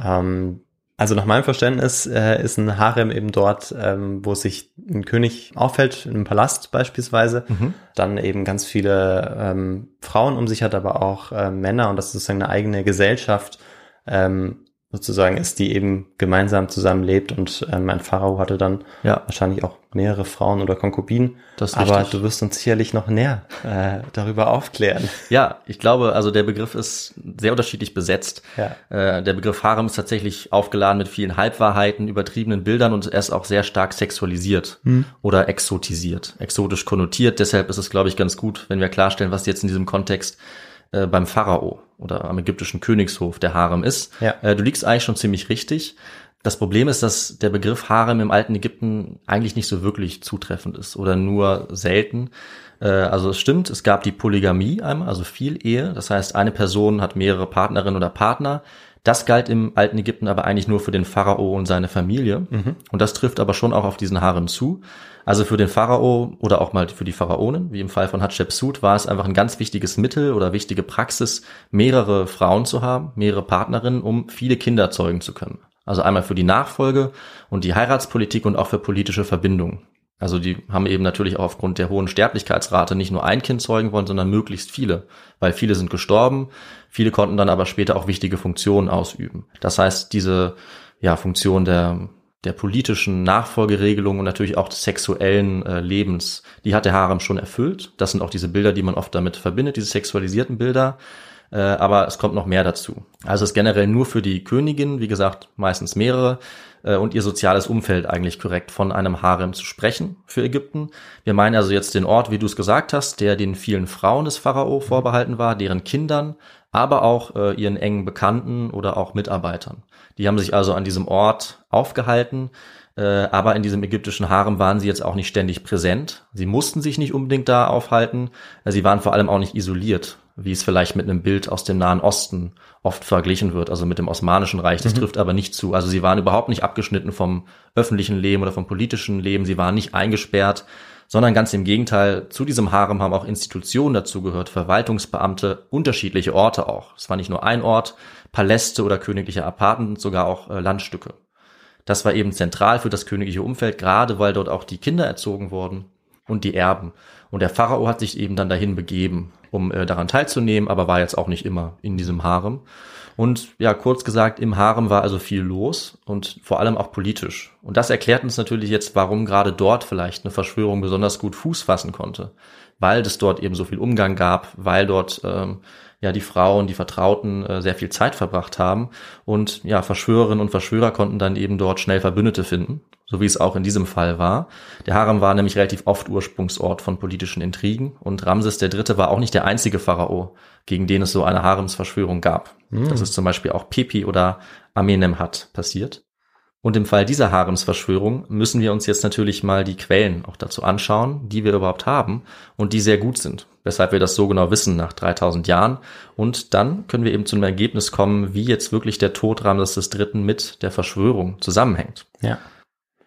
Ähm, also nach meinem Verständnis äh, ist ein Harem eben dort, ähm, wo sich ein König auffällt, in einem Palast beispielsweise, mhm. dann eben ganz viele ähm, Frauen um sich hat, aber auch äh, Männer und das ist sozusagen eine eigene Gesellschaft, ähm, sozusagen ist, die eben gemeinsam zusammenlebt und ähm, ein Pharao hatte dann ja. wahrscheinlich auch mehrere Frauen oder Konkubinen. Aber richtig. du wirst uns sicherlich noch näher äh, darüber aufklären. Ja, ich glaube, also der Begriff ist sehr unterschiedlich besetzt. Ja. Äh, der Begriff Harem ist tatsächlich aufgeladen mit vielen Halbwahrheiten, übertriebenen Bildern und er ist auch sehr stark sexualisiert hm. oder exotisiert, exotisch konnotiert. Deshalb ist es, glaube ich, ganz gut, wenn wir klarstellen, was jetzt in diesem Kontext äh, beim Pharao oder am ägyptischen Königshof der Harem ist. Ja. Äh, du liegst eigentlich schon ziemlich richtig. Das Problem ist, dass der Begriff Harem im alten Ägypten eigentlich nicht so wirklich zutreffend ist oder nur selten. Äh, also es stimmt, es gab die Polygamie einmal, also viel Ehe. Das heißt, eine Person hat mehrere Partnerinnen oder Partner. Das galt im alten Ägypten aber eigentlich nur für den Pharao und seine Familie. Mhm. Und das trifft aber schon auch auf diesen Harem zu. Also für den Pharao oder auch mal für die Pharaonen, wie im Fall von Hatschepsut, war es einfach ein ganz wichtiges Mittel oder wichtige Praxis, mehrere Frauen zu haben, mehrere Partnerinnen, um viele Kinder zeugen zu können. Also einmal für die Nachfolge und die Heiratspolitik und auch für politische Verbindungen. Also die haben eben natürlich auch aufgrund der hohen Sterblichkeitsrate nicht nur ein Kind zeugen wollen, sondern möglichst viele, weil viele sind gestorben, viele konnten dann aber später auch wichtige Funktionen ausüben. Das heißt, diese ja, Funktion der der politischen Nachfolgeregelung und natürlich auch des sexuellen äh, Lebens, die hat der Harem schon erfüllt. Das sind auch diese Bilder, die man oft damit verbindet, diese sexualisierten Bilder. Äh, aber es kommt noch mehr dazu. Also es ist generell nur für die Königin, wie gesagt, meistens mehrere, äh, und ihr soziales Umfeld eigentlich korrekt von einem Harem zu sprechen für Ägypten. Wir meinen also jetzt den Ort, wie du es gesagt hast, der den vielen Frauen des Pharao vorbehalten war, deren Kindern, aber auch äh, ihren engen Bekannten oder auch Mitarbeitern. Die haben sich also an diesem Ort aufgehalten, äh, aber in diesem ägyptischen Harem waren sie jetzt auch nicht ständig präsent. Sie mussten sich nicht unbedingt da aufhalten. Äh, sie waren vor allem auch nicht isoliert, wie es vielleicht mit einem Bild aus dem Nahen Osten oft verglichen wird, also mit dem Osmanischen Reich. Das mhm. trifft aber nicht zu. Also sie waren überhaupt nicht abgeschnitten vom öffentlichen Leben oder vom politischen Leben. Sie waren nicht eingesperrt, sondern ganz im Gegenteil, zu diesem Harem haben auch Institutionen dazugehört, Verwaltungsbeamte, unterschiedliche Orte auch. Es war nicht nur ein Ort, Paläste oder königliche Apartments, sogar auch äh, Landstücke. Das war eben zentral für das königliche Umfeld, gerade weil dort auch die Kinder erzogen wurden und die Erben. Und der Pharao hat sich eben dann dahin begeben, um äh, daran teilzunehmen, aber war jetzt auch nicht immer in diesem Harem. Und ja, kurz gesagt, im Harem war also viel los und vor allem auch politisch. Und das erklärt uns natürlich jetzt, warum gerade dort vielleicht eine Verschwörung besonders gut Fuß fassen konnte. Weil es dort eben so viel Umgang gab, weil dort ähm, ja die Frauen, die Vertrauten äh, sehr viel Zeit verbracht haben. Und ja, Verschwörerinnen und Verschwörer konnten dann eben dort schnell Verbündete finden so wie es auch in diesem Fall war. Der Harem war nämlich relativ oft Ursprungsort von politischen Intrigen und Ramses III. war auch nicht der einzige Pharao, gegen den es so eine Haremsverschwörung gab. Mhm. Das ist zum Beispiel auch Pepi oder Amenemhat passiert. Und im Fall dieser Haremsverschwörung müssen wir uns jetzt natürlich mal die Quellen auch dazu anschauen, die wir überhaupt haben und die sehr gut sind, weshalb wir das so genau wissen nach 3000 Jahren. Und dann können wir eben zu einem Ergebnis kommen, wie jetzt wirklich der Tod Ramses III. mit der Verschwörung zusammenhängt. Ja.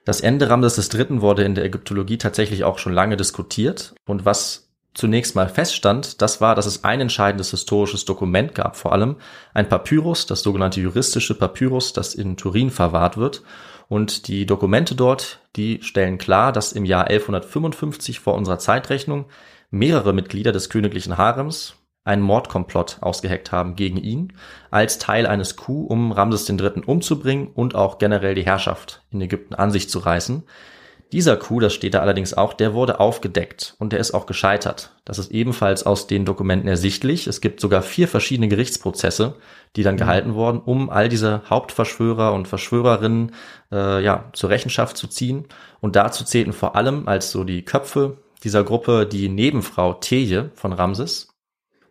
Das Ende Ramses III. wurde in der Ägyptologie tatsächlich auch schon lange diskutiert. Und was zunächst mal feststand, das war, dass es ein entscheidendes historisches Dokument gab, vor allem ein Papyrus, das sogenannte juristische Papyrus, das in Turin verwahrt wird. Und die Dokumente dort, die stellen klar, dass im Jahr 1155 vor unserer Zeitrechnung mehrere Mitglieder des königlichen Harems, einen Mordkomplott ausgeheckt haben gegen ihn, als Teil eines Coup, um Ramses III. umzubringen und auch generell die Herrschaft in Ägypten an sich zu reißen. Dieser Coup, das steht da allerdings auch, der wurde aufgedeckt und der ist auch gescheitert. Das ist ebenfalls aus den Dokumenten ersichtlich. Es gibt sogar vier verschiedene Gerichtsprozesse, die dann mhm. gehalten wurden, um all diese Hauptverschwörer und Verschwörerinnen äh, ja zur Rechenschaft zu ziehen. Und dazu zählten vor allem als so die Köpfe dieser Gruppe die Nebenfrau Teje von Ramses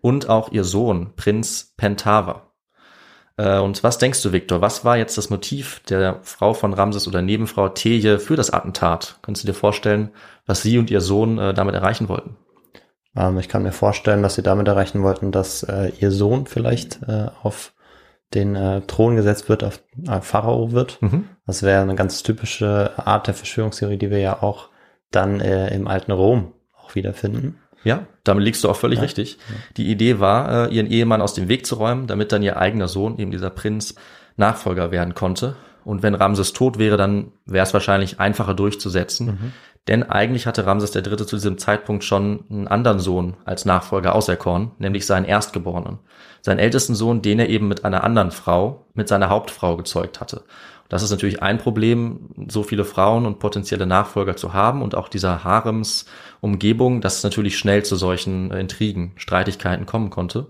und auch ihr Sohn Prinz Pentava. Äh, und was denkst du, Viktor? Was war jetzt das Motiv der Frau von Ramses oder Nebenfrau Teje für das Attentat? Kannst du dir vorstellen, was sie und ihr Sohn äh, damit erreichen wollten? Ähm, ich kann mir vorstellen, dass sie damit erreichen wollten, dass äh, ihr Sohn vielleicht äh, auf den äh, Thron gesetzt wird, auf äh, Pharao wird. Mhm. Das wäre eine ganz typische Art der Verschwörungstheorie, die wir ja auch dann äh, im alten Rom auch wiederfinden. Ja, damit liegst du auch völlig ja. richtig. Die Idee war, äh, ihren Ehemann aus dem Weg zu räumen, damit dann ihr eigener Sohn, eben dieser Prinz, Nachfolger werden konnte. Und wenn Ramses tot wäre, dann wäre es wahrscheinlich einfacher durchzusetzen. Mhm. Denn eigentlich hatte Ramses III. zu diesem Zeitpunkt schon einen anderen Sohn als Nachfolger auserkoren, nämlich seinen Erstgeborenen. Seinen ältesten Sohn, den er eben mit einer anderen Frau, mit seiner Hauptfrau gezeugt hatte. Das ist natürlich ein Problem, so viele Frauen und potenzielle Nachfolger zu haben und auch dieser Haremsumgebung, dass es natürlich schnell zu solchen äh, Intrigen, Streitigkeiten kommen konnte.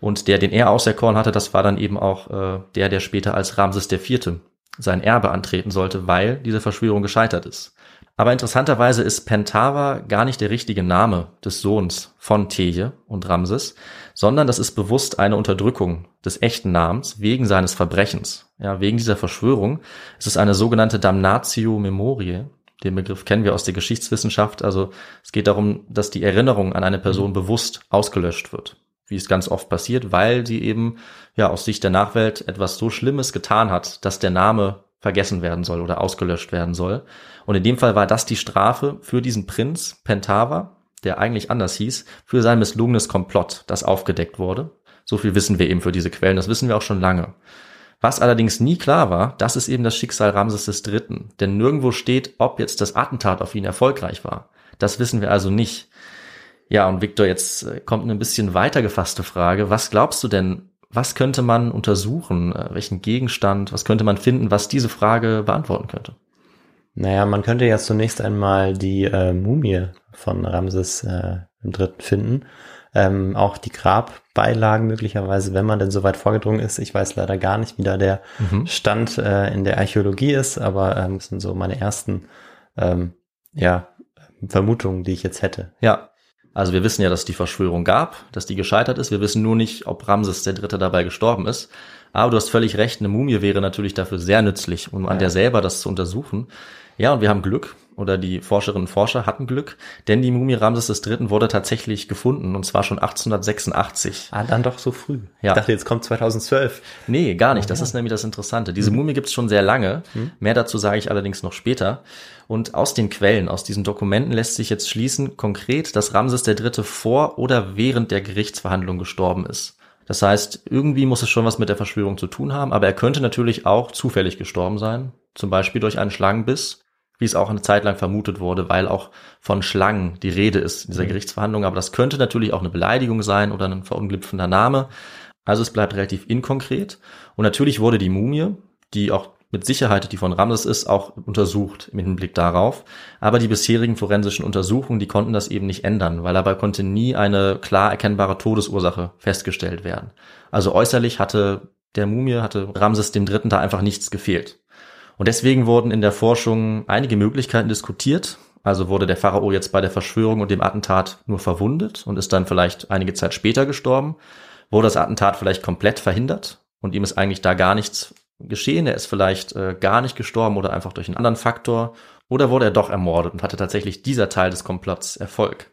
Und der, den er auserkoren hatte, das war dann eben auch äh, der, der später als Ramses IV. sein Erbe antreten sollte, weil diese Verschwörung gescheitert ist. Aber interessanterweise ist Pentava gar nicht der richtige Name des Sohns von Teje und Ramses, sondern das ist bewusst eine Unterdrückung des echten Namens wegen seines Verbrechens. Ja, wegen dieser Verschwörung. Es ist eine sogenannte Damnatio Memoriae. Den Begriff kennen wir aus der Geschichtswissenschaft. Also es geht darum, dass die Erinnerung an eine Person mhm. bewusst ausgelöscht wird. Wie es ganz oft passiert, weil sie eben, ja, aus Sicht der Nachwelt etwas so Schlimmes getan hat, dass der Name vergessen werden soll oder ausgelöscht werden soll. Und in dem Fall war das die Strafe für diesen Prinz Pentava, der eigentlich anders hieß, für sein misslungenes Komplott, das aufgedeckt wurde. So viel wissen wir eben für diese Quellen, das wissen wir auch schon lange. Was allerdings nie klar war, das ist eben das Schicksal Ramses III. Denn nirgendwo steht, ob jetzt das Attentat auf ihn erfolgreich war. Das wissen wir also nicht. Ja, und Victor, jetzt äh, kommt eine bisschen weiter gefasste Frage. Was glaubst du denn, was könnte man untersuchen? Äh, welchen Gegenstand? Was könnte man finden, was diese Frage beantworten könnte? Naja, man könnte ja zunächst einmal die äh, Mumie von Ramses äh, III. finden. Ähm, auch die Grabbeilagen möglicherweise, wenn man denn so weit vorgedrungen ist. Ich weiß leider gar nicht, wie da der mhm. Stand äh, in der Archäologie ist, aber ähm, das sind so meine ersten ähm, ja, Vermutungen, die ich jetzt hätte. Ja, also wir wissen ja, dass die Verschwörung gab, dass die gescheitert ist. Wir wissen nur nicht, ob Ramses der Dritte dabei gestorben ist. Aber du hast völlig recht, eine Mumie wäre natürlich dafür sehr nützlich, um an der selber das zu untersuchen. Ja, und wir haben Glück, oder die Forscherinnen und Forscher hatten Glück, denn die Mumie Ramses III. wurde tatsächlich gefunden, und zwar schon 1886. Ah, dann doch so früh. Ja. Ich dachte, jetzt kommt 2012. Nee, gar nicht. Das ja. ist nämlich das Interessante. Diese mhm. Mumie gibt's schon sehr lange. Mhm. Mehr dazu sage ich allerdings noch später. Und aus den Quellen, aus diesen Dokumenten lässt sich jetzt schließen, konkret, dass Ramses III. vor oder während der Gerichtsverhandlung gestorben ist. Das heißt, irgendwie muss es schon was mit der Verschwörung zu tun haben, aber er könnte natürlich auch zufällig gestorben sein, zum Beispiel durch einen Schlangenbiss wie es auch eine Zeit lang vermutet wurde, weil auch von Schlangen die Rede ist in dieser mhm. Gerichtsverhandlung. Aber das könnte natürlich auch eine Beleidigung sein oder ein verunglüpfender Name. Also es bleibt relativ inkonkret. Und natürlich wurde die Mumie, die auch mit Sicherheit die von Ramses ist, auch untersucht mit Hinblick darauf. Aber die bisherigen forensischen Untersuchungen, die konnten das eben nicht ändern, weil dabei konnte nie eine klar erkennbare Todesursache festgestellt werden. Also äußerlich hatte der Mumie, hatte Ramses dem Dritten da einfach nichts gefehlt. Und deswegen wurden in der Forschung einige Möglichkeiten diskutiert. Also wurde der Pharao jetzt bei der Verschwörung und dem Attentat nur verwundet und ist dann vielleicht einige Zeit später gestorben. Wurde das Attentat vielleicht komplett verhindert und ihm ist eigentlich da gar nichts geschehen. Er ist vielleicht äh, gar nicht gestorben oder einfach durch einen anderen Faktor. Oder wurde er doch ermordet und hatte tatsächlich dieser Teil des Komplotts Erfolg.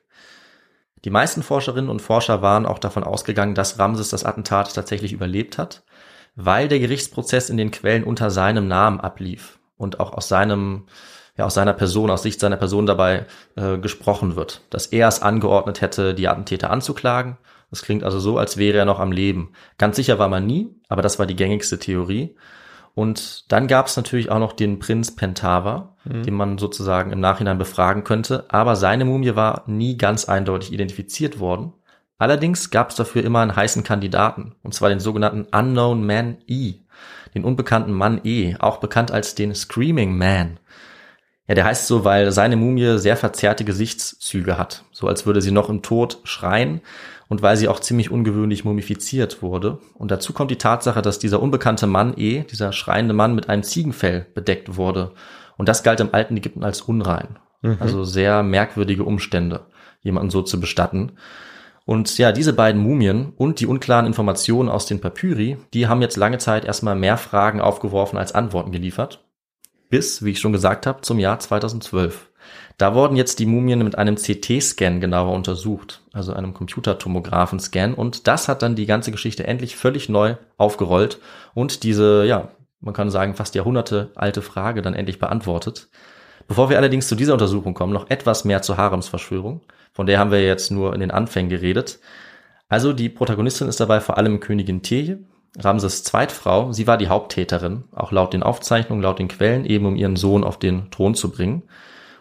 Die meisten Forscherinnen und Forscher waren auch davon ausgegangen, dass Ramses das Attentat tatsächlich überlebt hat weil der Gerichtsprozess in den Quellen unter seinem Namen ablief und auch aus seinem ja, aus seiner Person, aus Sicht seiner Person dabei äh, gesprochen wird, dass er es angeordnet hätte, die Attentäter anzuklagen. Das klingt also so, als wäre er noch am Leben. Ganz sicher war man nie, aber das war die gängigste Theorie. Und dann gab es natürlich auch noch den Prinz Pentava, mhm. den man sozusagen im Nachhinein befragen könnte, aber seine Mumie war nie ganz eindeutig identifiziert worden. Allerdings gab es dafür immer einen heißen Kandidaten, und zwar den sogenannten Unknown Man E, den unbekannten Mann E, auch bekannt als den Screaming Man. Ja, der heißt so, weil seine Mumie sehr verzerrte Gesichtszüge hat, so als würde sie noch im Tod schreien und weil sie auch ziemlich ungewöhnlich mumifiziert wurde. Und dazu kommt die Tatsache, dass dieser unbekannte Mann eh, dieser schreiende Mann mit einem Ziegenfell bedeckt wurde. Und das galt im alten Ägypten als unrein. Mhm. Also sehr merkwürdige Umstände, jemanden so zu bestatten. Und ja, diese beiden Mumien und die unklaren Informationen aus den Papyri, die haben jetzt lange Zeit erstmal mehr Fragen aufgeworfen als Antworten geliefert. Bis, wie ich schon gesagt habe, zum Jahr 2012. Da wurden jetzt die Mumien mit einem CT-Scan genauer untersucht, also einem Computertomographen-Scan. Und das hat dann die ganze Geschichte endlich völlig neu aufgerollt und diese, ja, man kann sagen, fast Jahrhunderte alte Frage dann endlich beantwortet. Bevor wir allerdings zu dieser Untersuchung kommen, noch etwas mehr zur Haremsverschwörung. Von der haben wir jetzt nur in den Anfängen geredet. Also die Protagonistin ist dabei vor allem Königin Teje, Ramses Zweitfrau. Sie war die Haupttäterin, auch laut den Aufzeichnungen, laut den Quellen, eben um ihren Sohn auf den Thron zu bringen.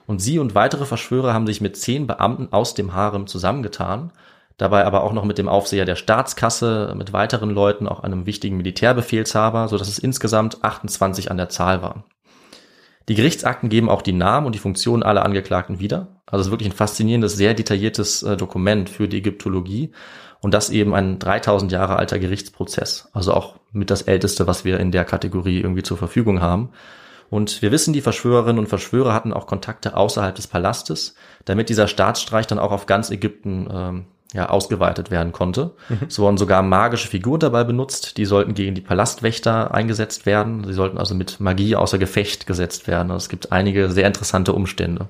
Und sie und weitere Verschwörer haben sich mit zehn Beamten aus dem Harem zusammengetan, dabei aber auch noch mit dem Aufseher der Staatskasse, mit weiteren Leuten, auch einem wichtigen Militärbefehlshaber, so dass es insgesamt 28 an der Zahl waren. Die Gerichtsakten geben auch die Namen und die Funktionen aller Angeklagten wieder. Also es ist wirklich ein faszinierendes, sehr detailliertes äh, Dokument für die Ägyptologie und das eben ein 3000 Jahre alter Gerichtsprozess. Also auch mit das älteste, was wir in der Kategorie irgendwie zur Verfügung haben. Und wir wissen, die Verschwörerinnen und Verschwörer hatten auch Kontakte außerhalb des Palastes, damit dieser Staatsstreich dann auch auf ganz Ägypten ähm, ja, ausgeweitet werden konnte. Mhm. Es wurden sogar magische Figuren dabei benutzt, die sollten gegen die Palastwächter eingesetzt werden. Sie sollten also mit Magie außer Gefecht gesetzt werden. Also es gibt einige sehr interessante Umstände.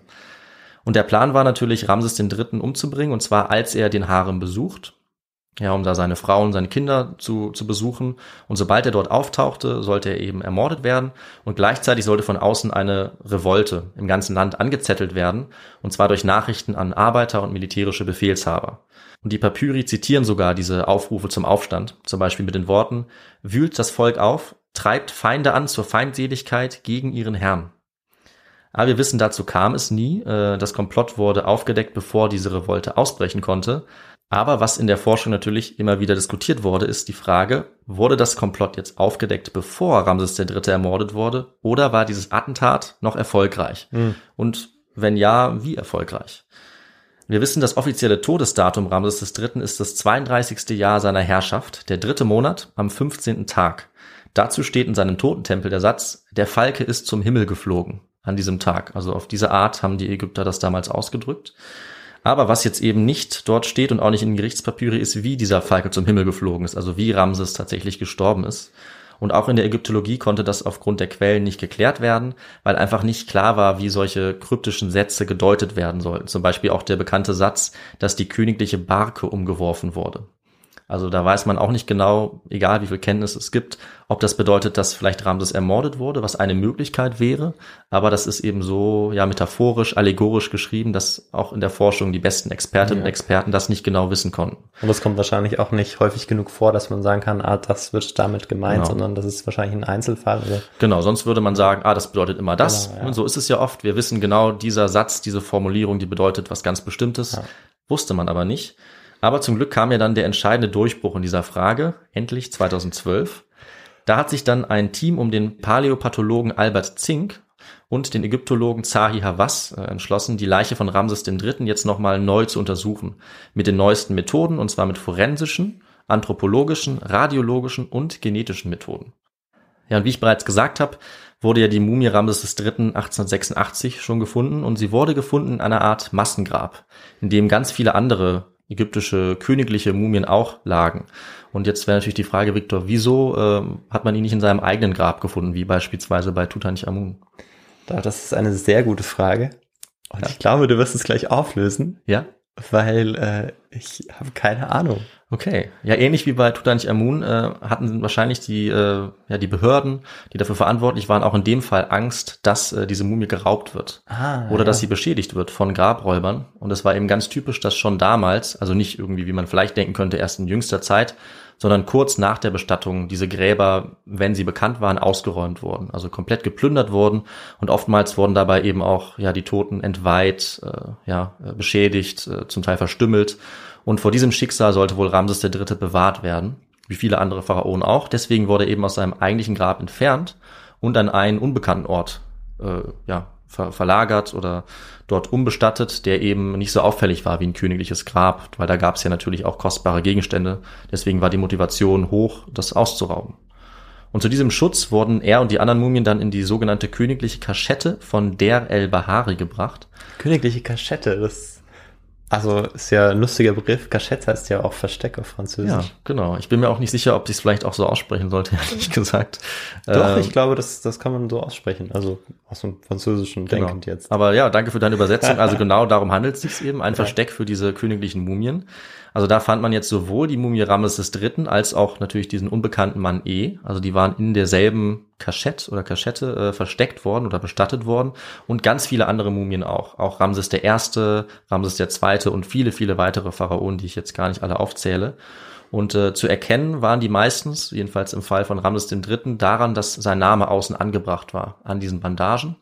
Und der Plan war natürlich, Ramses III. umzubringen, und zwar als er den Harem besucht ja, um da seine Frau und seine Kinder zu, zu besuchen. Und sobald er dort auftauchte, sollte er eben ermordet werden. Und gleichzeitig sollte von außen eine Revolte im ganzen Land angezettelt werden. Und zwar durch Nachrichten an Arbeiter und militärische Befehlshaber. Und die Papyri zitieren sogar diese Aufrufe zum Aufstand. Zum Beispiel mit den Worten, wühlt das Volk auf, treibt Feinde an zur Feindseligkeit gegen ihren Herrn. Aber wir wissen, dazu kam es nie. Äh, das Komplott wurde aufgedeckt, bevor diese Revolte ausbrechen konnte. Aber was in der Forschung natürlich immer wieder diskutiert wurde, ist die Frage, wurde das Komplott jetzt aufgedeckt, bevor Ramses III. ermordet wurde, oder war dieses Attentat noch erfolgreich? Mhm. Und wenn ja, wie erfolgreich? Wir wissen, das offizielle Todesdatum Ramses III. ist das 32. Jahr seiner Herrschaft, der dritte Monat am 15. Tag. Dazu steht in seinem Totentempel der Satz, der Falke ist zum Himmel geflogen an diesem Tag. Also auf diese Art haben die Ägypter das damals ausgedrückt. Aber was jetzt eben nicht dort steht und auch nicht in Gerichtspapiere ist, wie dieser Falke zum Himmel geflogen ist, also wie Ramses tatsächlich gestorben ist. Und auch in der Ägyptologie konnte das aufgrund der Quellen nicht geklärt werden, weil einfach nicht klar war, wie solche kryptischen Sätze gedeutet werden sollten. Zum Beispiel auch der bekannte Satz, dass die königliche Barke umgeworfen wurde. Also da weiß man auch nicht genau, egal wie viel Kenntnis es gibt, ob das bedeutet, dass vielleicht Ramses ermordet wurde, was eine Möglichkeit wäre. Aber das ist eben so, ja, metaphorisch, allegorisch geschrieben, dass auch in der Forschung die besten Expertinnen ja. und Experten das nicht genau wissen konnten. Und das kommt wahrscheinlich auch nicht häufig genug vor, dass man sagen kann, ah, das wird damit gemeint, genau. sondern das ist wahrscheinlich ein Einzelfall. Oder? Genau, sonst würde man sagen, ah, das bedeutet immer das. Genau, ja. Und so ist es ja oft. Wir wissen genau, dieser Satz, diese Formulierung, die bedeutet was ganz Bestimmtes. Ja. Wusste man aber nicht. Aber zum Glück kam ja dann der entscheidende Durchbruch in dieser Frage, endlich 2012. Da hat sich dann ein Team um den Paläopathologen Albert Zink und den Ägyptologen Zahi Hawass äh, entschlossen, die Leiche von Ramses III. jetzt nochmal neu zu untersuchen. Mit den neuesten Methoden, und zwar mit forensischen, anthropologischen, radiologischen und genetischen Methoden. Ja, und wie ich bereits gesagt habe, wurde ja die Mumie Ramses III. 1886 schon gefunden und sie wurde gefunden in einer Art Massengrab, in dem ganz viele andere ägyptische königliche Mumien auch lagen. Und jetzt wäre natürlich die Frage, Viktor, wieso äh, hat man ihn nicht in seinem eigenen Grab gefunden, wie beispielsweise bei Tutanchamun? Das ist eine sehr gute Frage. Und ja. ich glaube, du wirst es gleich auflösen. Ja. Weil äh, ich habe keine Ahnung. Okay, ja ähnlich wie bei Tutanchamun äh, hatten wahrscheinlich die äh, ja die Behörden, die dafür verantwortlich waren, auch in dem Fall Angst, dass äh, diese Mumie geraubt wird ah, oder ja. dass sie beschädigt wird von Grabräubern. Und es war eben ganz typisch, dass schon damals, also nicht irgendwie, wie man vielleicht denken könnte, erst in jüngster Zeit, sondern kurz nach der Bestattung diese Gräber, wenn sie bekannt waren, ausgeräumt wurden, also komplett geplündert wurden und oftmals wurden dabei eben auch ja die Toten entweiht, äh, ja beschädigt, äh, zum Teil verstümmelt und vor diesem Schicksal sollte wohl Ramses III. bewahrt werden, wie viele andere Pharaonen auch. Deswegen wurde er eben aus seinem eigentlichen Grab entfernt und an einen unbekannten Ort äh, ja, ver verlagert oder dort umbestattet, der eben nicht so auffällig war wie ein königliches Grab, weil da gab es ja natürlich auch kostbare Gegenstände. Deswegen war die Motivation hoch, das auszurauben. Und zu diesem Schutz wurden er und die anderen Mumien dann in die sogenannte königliche Kaschette von Der el-Bahari gebracht. Königliche Kaschette, das also ist ja ein lustiger Begriff. Cachette heißt ja auch Versteck auf Französisch. Ja, genau. Ich bin mir auch nicht sicher, ob ich es vielleicht auch so aussprechen sollte, ehrlich gesagt. Doch, ähm, ich glaube, das, das kann man so aussprechen. Also aus dem Französischen genau. denkend jetzt. Aber ja, danke für deine Übersetzung. Also genau darum handelt es sich eben. Ein Versteck für diese königlichen Mumien. Also da fand man jetzt sowohl die Mumie Ramses III. als auch natürlich diesen unbekannten Mann E. Also die waren in derselben Kaschette oder Kaschette äh, versteckt worden oder bestattet worden und ganz viele andere Mumien auch. Auch Ramses I., Ramses II. Und viele, viele weitere Pharaonen, die ich jetzt gar nicht alle aufzähle. Und äh, zu erkennen waren die meistens, jedenfalls im Fall von Ramses III., daran, dass sein Name außen angebracht war, an diesen Bandagen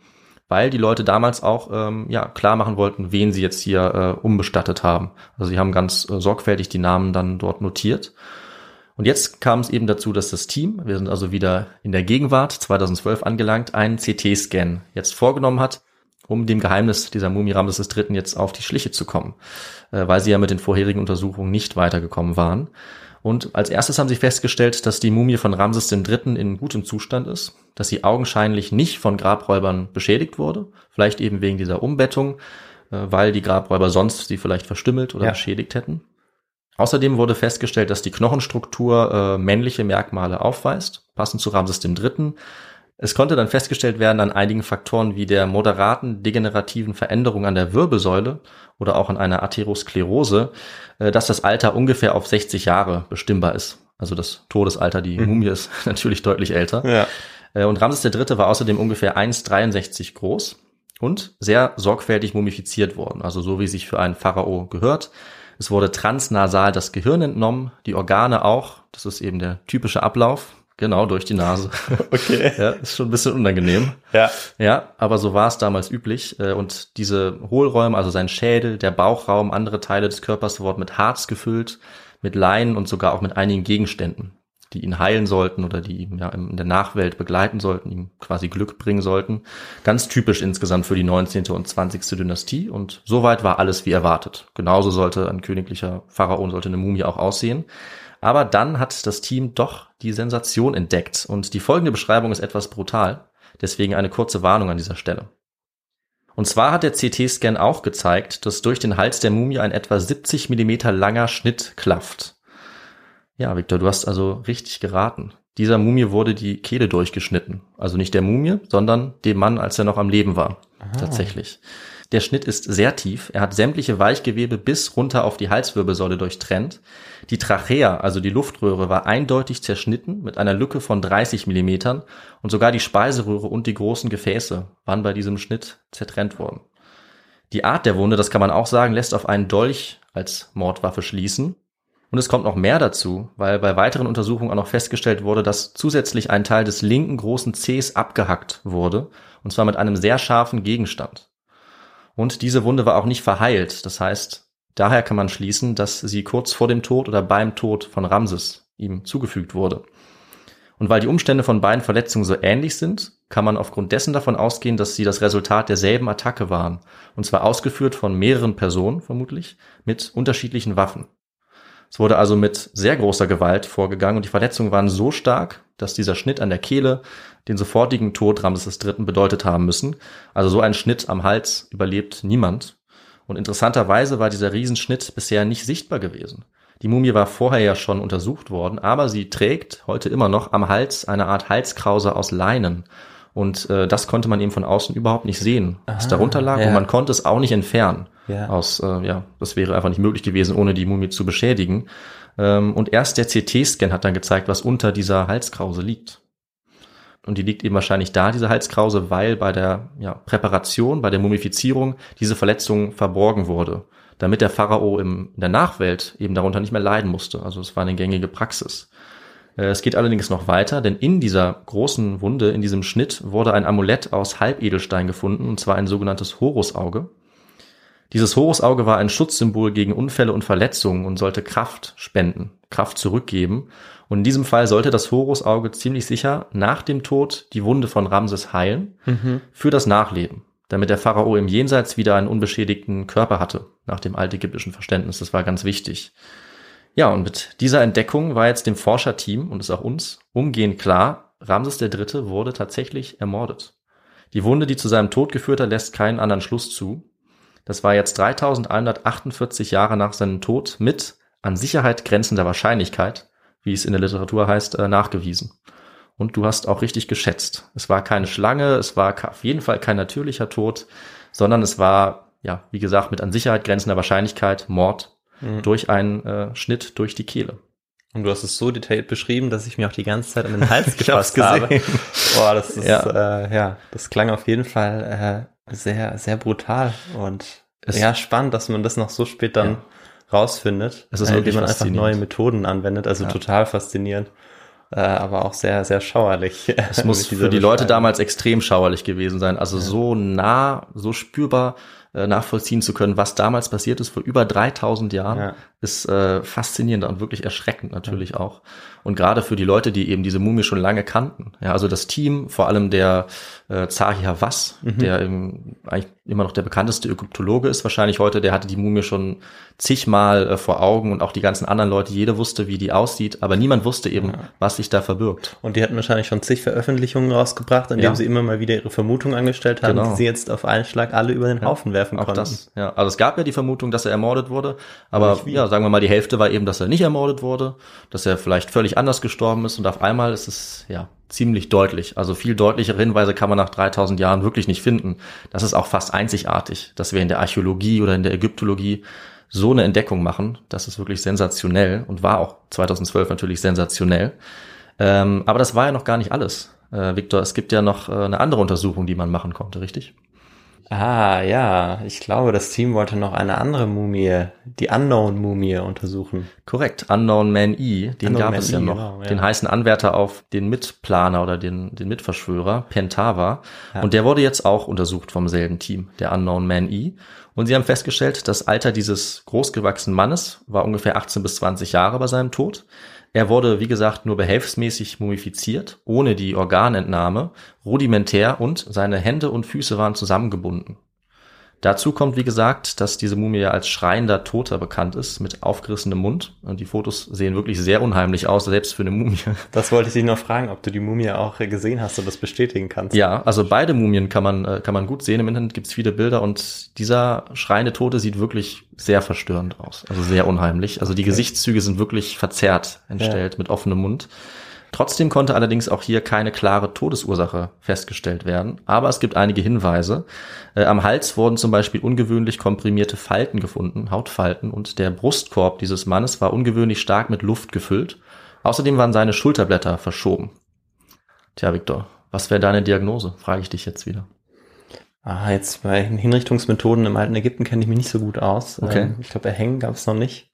weil die Leute damals auch ähm, ja klar machen wollten, wen sie jetzt hier äh, umbestattet haben. Also sie haben ganz äh, sorgfältig die Namen dann dort notiert. Und jetzt kam es eben dazu, dass das Team, wir sind also wieder in der Gegenwart 2012 angelangt, einen CT-Scan jetzt vorgenommen hat, um dem Geheimnis dieser Mumie Ramses III. jetzt auf die Schliche zu kommen, äh, weil sie ja mit den vorherigen Untersuchungen nicht weitergekommen waren. Und als erstes haben sie festgestellt, dass die Mumie von Ramses III. in gutem Zustand ist, dass sie augenscheinlich nicht von Grabräubern beschädigt wurde, vielleicht eben wegen dieser Umbettung, äh, weil die Grabräuber sonst sie vielleicht verstümmelt oder ja. beschädigt hätten. Außerdem wurde festgestellt, dass die Knochenstruktur äh, männliche Merkmale aufweist, passend zu Ramses III. Es konnte dann festgestellt werden an einigen Faktoren wie der moderaten degenerativen Veränderung an der Wirbelsäule oder auch an einer Atherosklerose, äh, dass das Alter ungefähr auf 60 Jahre bestimmbar ist. Also das Todesalter, die mhm. Mumie ist natürlich deutlich älter. Ja. Äh, und Ramses III. war außerdem ungefähr 1,63 groß und sehr sorgfältig mumifiziert worden, also so wie sich für einen Pharao gehört. Es wurde transnasal das Gehirn entnommen, die Organe auch. Das ist eben der typische Ablauf. Genau, durch die Nase. Okay. ja, ist schon ein bisschen unangenehm. Ja. Ja, aber so war es damals üblich. Äh, und diese Hohlräume, also sein Schädel, der Bauchraum, andere Teile des Körpers wurden mit Harz gefüllt, mit Leinen und sogar auch mit einigen Gegenständen, die ihn heilen sollten oder die ihn ja in der Nachwelt begleiten sollten, ihm quasi Glück bringen sollten. Ganz typisch insgesamt für die 19. und 20. Dynastie. Und soweit war alles wie erwartet. Genauso sollte ein königlicher Pharaon, sollte eine Mumie auch aussehen. Aber dann hat das Team doch die Sensation entdeckt und die folgende Beschreibung ist etwas brutal. Deswegen eine kurze Warnung an dieser Stelle. Und zwar hat der CT-Scan auch gezeigt, dass durch den Hals der Mumie ein etwa 70 Millimeter langer Schnitt klafft. Ja, Victor, du hast also richtig geraten. Dieser Mumie wurde die Kehle durchgeschnitten. Also nicht der Mumie, sondern dem Mann, als er noch am Leben war. Aha. Tatsächlich. Der Schnitt ist sehr tief. Er hat sämtliche Weichgewebe bis runter auf die Halswirbelsäule durchtrennt. Die Trachea, also die Luftröhre, war eindeutig zerschnitten mit einer Lücke von 30 Millimetern und sogar die Speiseröhre und die großen Gefäße waren bei diesem Schnitt zertrennt worden. Die Art der Wunde, das kann man auch sagen, lässt auf einen Dolch als Mordwaffe schließen. Und es kommt noch mehr dazu, weil bei weiteren Untersuchungen auch noch festgestellt wurde, dass zusätzlich ein Teil des linken großen Zehs abgehackt wurde, und zwar mit einem sehr scharfen Gegenstand. Und diese Wunde war auch nicht verheilt. Das heißt, daher kann man schließen, dass sie kurz vor dem Tod oder beim Tod von Ramses ihm zugefügt wurde. Und weil die Umstände von beiden Verletzungen so ähnlich sind, kann man aufgrund dessen davon ausgehen, dass sie das Resultat derselben Attacke waren. Und zwar ausgeführt von mehreren Personen, vermutlich, mit unterschiedlichen Waffen. Es wurde also mit sehr großer Gewalt vorgegangen und die Verletzungen waren so stark, dass dieser Schnitt an der Kehle den sofortigen Tod Ramses III. bedeutet haben müssen. Also so ein Schnitt am Hals überlebt niemand. Und interessanterweise war dieser Riesenschnitt bisher nicht sichtbar gewesen. Die Mumie war vorher ja schon untersucht worden, aber sie trägt heute immer noch am Hals eine Art Halskrause aus Leinen. Und äh, das konnte man eben von außen überhaupt nicht sehen, was darunter lag. Ja. Und man konnte es auch nicht entfernen. Ja. Aus, äh, ja, das wäre einfach nicht möglich gewesen, ohne die Mumie zu beschädigen. Ähm, und erst der CT-Scan hat dann gezeigt, was unter dieser Halskrause liegt. Und die liegt eben wahrscheinlich da, diese Halskrause, weil bei der ja, Präparation, bei der Mumifizierung diese Verletzung verborgen wurde, damit der Pharao im, in der Nachwelt eben darunter nicht mehr leiden musste. Also es war eine gängige Praxis. Äh, es geht allerdings noch weiter, denn in dieser großen Wunde, in diesem Schnitt, wurde ein Amulett aus Halbedelstein gefunden, und zwar ein sogenanntes Horusauge. Dieses Horusauge war ein Schutzsymbol gegen Unfälle und Verletzungen und sollte Kraft spenden, Kraft zurückgeben. Und in diesem Fall sollte das Horusauge ziemlich sicher nach dem Tod die Wunde von Ramses heilen mhm. für das Nachleben. damit der Pharao im Jenseits wieder einen unbeschädigten Körper hatte, nach dem altägyptischen Verständnis. Das war ganz wichtig. Ja, und mit dieser Entdeckung war jetzt dem Forscherteam und es auch uns umgehend klar, Ramses III. wurde tatsächlich ermordet. Die Wunde, die zu seinem Tod geführt hat, lässt keinen anderen Schluss zu. Das war jetzt 3148 Jahre nach seinem Tod mit an Sicherheit grenzender Wahrscheinlichkeit, wie es in der Literatur heißt, äh, nachgewiesen. Und du hast auch richtig geschätzt. Es war keine Schlange, es war auf jeden Fall kein natürlicher Tod, sondern es war, ja, wie gesagt, mit an Sicherheit grenzender Wahrscheinlichkeit Mord mhm. durch einen äh, Schnitt durch die Kehle. Und du hast es so detailliert beschrieben, dass ich mir auch die ganze Zeit an den Hals gefasst habe. Boah, das ist, ja. Äh, ja, das klang auf jeden Fall äh, sehr, sehr brutal und es, ja, spannend, dass man das noch so spät dann ja. rausfindet, es ist äh, indem man einfach neue Methoden anwendet, also ja. total faszinierend. Äh, aber auch sehr, sehr schauerlich. Es muss für die Leute damals extrem schauerlich gewesen sein. Also ja. so nah, so spürbar äh, nachvollziehen zu können, was damals passiert ist vor über 3000 Jahren, ja. Ist äh, faszinierend und wirklich erschreckend natürlich ja. auch. Und gerade für die Leute, die eben diese Mumie schon lange kannten. Ja, also das Team, vor allem der äh, Zahi Hawass, mhm. der im, eigentlich immer noch der bekannteste Ägyptologe ist, wahrscheinlich heute, der hatte die Mumie schon zigmal äh, vor Augen und auch die ganzen anderen Leute, jeder wusste, wie die aussieht, aber niemand wusste eben, ja. was sich da verbirgt. Und die hatten wahrscheinlich schon zig Veröffentlichungen rausgebracht, indem ja. sie immer mal wieder ihre Vermutung angestellt haben, genau. die sie jetzt auf einen Schlag alle über den Haufen werfen auch konnten. Das, ja, also es gab ja die Vermutung, dass er ermordet wurde, aber ja, sagen wir mal, die Hälfte war eben, dass er nicht ermordet wurde, dass er vielleicht völlig anders gestorben ist und auf einmal ist es ja ziemlich deutlich. Also viel deutlichere Hinweise kann man nach 3000 Jahren wirklich nicht finden. Das ist auch fast einzigartig, dass wir in der Archäologie oder in der Ägyptologie so eine Entdeckung machen. Das ist wirklich sensationell und war auch 2012 natürlich sensationell. Ähm, aber das war ja noch gar nicht alles. Äh, Victor, es gibt ja noch äh, eine andere Untersuchung, die man machen konnte, richtig? Ah, ja, ich glaube, das Team wollte noch eine andere Mumie, die Unknown-Mumie untersuchen. Korrekt, Unknown Man E, den Unknown gab Man es ja e, noch. Genau, ja. Den heißen Anwärter auf den Mitplaner oder den, den Mitverschwörer, Pentava. Ja. Und der wurde jetzt auch untersucht vom selben Team, der Unknown Man E. Und sie haben festgestellt, das Alter dieses großgewachsenen Mannes war ungefähr 18 bis 20 Jahre bei seinem Tod. Er wurde, wie gesagt, nur behelfsmäßig mumifiziert, ohne die Organentnahme, rudimentär und seine Hände und Füße waren zusammengebunden. Dazu kommt, wie gesagt, dass diese Mumie ja als schreiender Toter bekannt ist, mit aufgerissenem Mund. Und die Fotos sehen wirklich sehr unheimlich aus, selbst für eine Mumie. Das wollte ich dich noch fragen, ob du die Mumie auch gesehen hast und das bestätigen kannst. Ja, also beide Mumien kann man, äh, kann man gut sehen. Im Internet gibt es viele Bilder und dieser schreiende Tote sieht wirklich sehr verstörend aus. Also sehr unheimlich. Also die okay. Gesichtszüge sind wirklich verzerrt entstellt ja. mit offenem Mund. Trotzdem konnte allerdings auch hier keine klare Todesursache festgestellt werden, aber es gibt einige Hinweise. Äh, am Hals wurden zum Beispiel ungewöhnlich komprimierte Falten gefunden, Hautfalten, und der Brustkorb dieses Mannes war ungewöhnlich stark mit Luft gefüllt. Außerdem waren seine Schulterblätter verschoben. Tja, Victor, was wäre deine Diagnose? Frage ich dich jetzt wieder. Ah, jetzt bei Hinrichtungsmethoden im alten Ägypten kenne ich mich nicht so gut aus. Okay. Ähm, ich glaube, erhängen gab es noch nicht.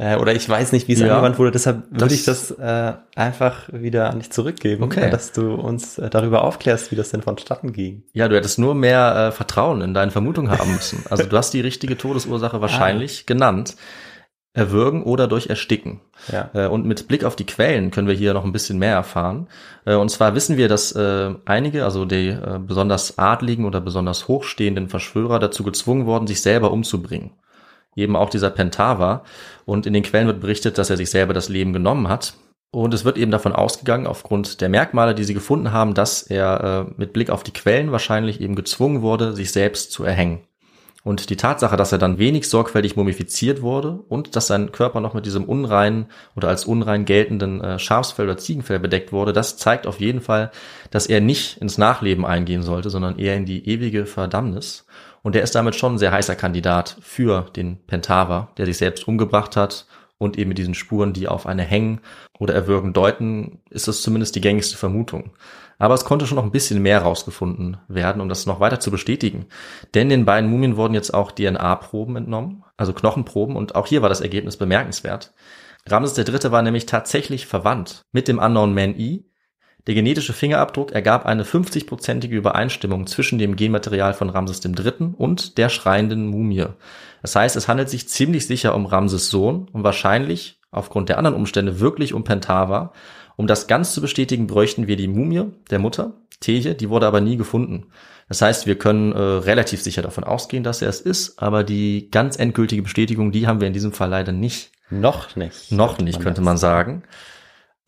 Äh, oder ich weiß nicht, wie es ja, angewandt wurde, deshalb würde ich das äh, einfach wieder an dich zurückgeben, okay. dass du uns äh, darüber aufklärst, wie das denn vonstatten ging. Ja, du hättest nur mehr äh, Vertrauen in deine Vermutung haben müssen. Also du hast die richtige Todesursache wahrscheinlich ah. genannt. Erwürgen oder durch Ersticken. Ja. Äh, und mit Blick auf die Quellen können wir hier noch ein bisschen mehr erfahren. Und zwar wissen wir, dass einige, also die besonders adligen oder besonders hochstehenden Verschwörer dazu gezwungen worden, sich selber umzubringen eben auch dieser Pentava. Und in den Quellen wird berichtet, dass er sich selber das Leben genommen hat. Und es wird eben davon ausgegangen, aufgrund der Merkmale, die sie gefunden haben, dass er äh, mit Blick auf die Quellen wahrscheinlich eben gezwungen wurde, sich selbst zu erhängen. Und die Tatsache, dass er dann wenig sorgfältig mumifiziert wurde und dass sein Körper noch mit diesem unreinen oder als unrein geltenden äh, Schafsfell oder Ziegenfell bedeckt wurde, das zeigt auf jeden Fall, dass er nicht ins Nachleben eingehen sollte, sondern eher in die ewige Verdammnis. Und der ist damit schon ein sehr heißer Kandidat für den Pentava, der sich selbst umgebracht hat und eben mit diesen Spuren, die auf eine Hängen oder Erwürgen deuten, ist das zumindest die gängigste Vermutung. Aber es konnte schon noch ein bisschen mehr rausgefunden werden, um das noch weiter zu bestätigen. Denn den beiden Mumien wurden jetzt auch DNA-Proben entnommen, also Knochenproben, und auch hier war das Ergebnis bemerkenswert. Ramses III. war nämlich tatsächlich verwandt mit dem Unknown Man E, der genetische Fingerabdruck ergab eine 50-prozentige Übereinstimmung zwischen dem Genmaterial von Ramses III. und der schreienden Mumie. Das heißt, es handelt sich ziemlich sicher um Ramses Sohn und wahrscheinlich, aufgrund der anderen Umstände, wirklich um Pentava. Um das ganz zu bestätigen, bräuchten wir die Mumie der Mutter, Teje, die wurde aber nie gefunden. Das heißt, wir können äh, relativ sicher davon ausgehen, dass er es ist, aber die ganz endgültige Bestätigung, die haben wir in diesem Fall leider nicht. Noch nicht. Noch nicht, könnte man sagen.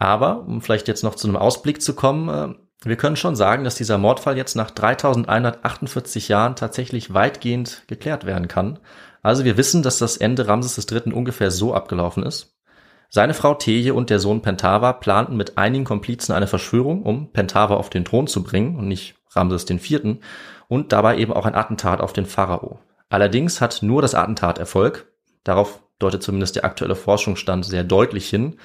Aber, um vielleicht jetzt noch zu einem Ausblick zu kommen, äh, wir können schon sagen, dass dieser Mordfall jetzt nach 3148 Jahren tatsächlich weitgehend geklärt werden kann. Also wir wissen, dass das Ende Ramses III. ungefähr so abgelaufen ist. Seine Frau Teje und der Sohn Pentava planten mit einigen Komplizen eine Verschwörung, um Pentava auf den Thron zu bringen und nicht Ramses IV. und dabei eben auch ein Attentat auf den Pharao. Allerdings hat nur das Attentat Erfolg. Darauf deutet zumindest der aktuelle Forschungsstand sehr deutlich hin.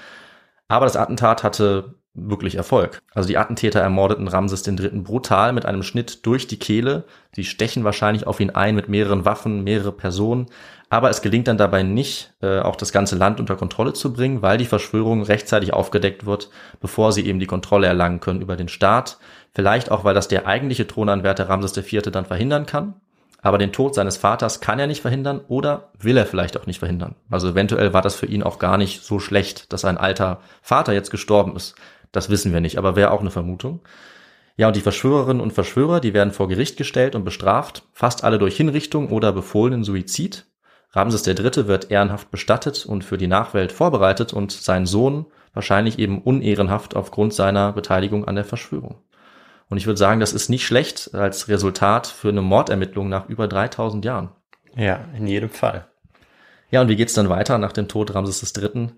Aber das Attentat hatte wirklich Erfolg. Also die Attentäter ermordeten Ramses III. brutal mit einem Schnitt durch die Kehle. Sie stechen wahrscheinlich auf ihn ein mit mehreren Waffen, mehrere Personen. Aber es gelingt dann dabei nicht, äh, auch das ganze Land unter Kontrolle zu bringen, weil die Verschwörung rechtzeitig aufgedeckt wird, bevor sie eben die Kontrolle erlangen können über den Staat. Vielleicht auch, weil das der eigentliche Thronanwärter Ramses IV. dann verhindern kann. Aber den Tod seines Vaters kann er nicht verhindern oder will er vielleicht auch nicht verhindern. Also eventuell war das für ihn auch gar nicht so schlecht, dass ein alter Vater jetzt gestorben ist. Das wissen wir nicht, aber wäre auch eine Vermutung. Ja, und die Verschwörerinnen und Verschwörer, die werden vor Gericht gestellt und bestraft, fast alle durch Hinrichtung oder befohlenen Suizid. Ramses III. wird ehrenhaft bestattet und für die Nachwelt vorbereitet und sein Sohn wahrscheinlich eben unehrenhaft aufgrund seiner Beteiligung an der Verschwörung. Und ich würde sagen, das ist nicht schlecht als Resultat für eine Mordermittlung nach über 3000 Jahren. Ja, in jedem Fall. Ja, und wie geht's dann weiter nach dem Tod Ramses III.?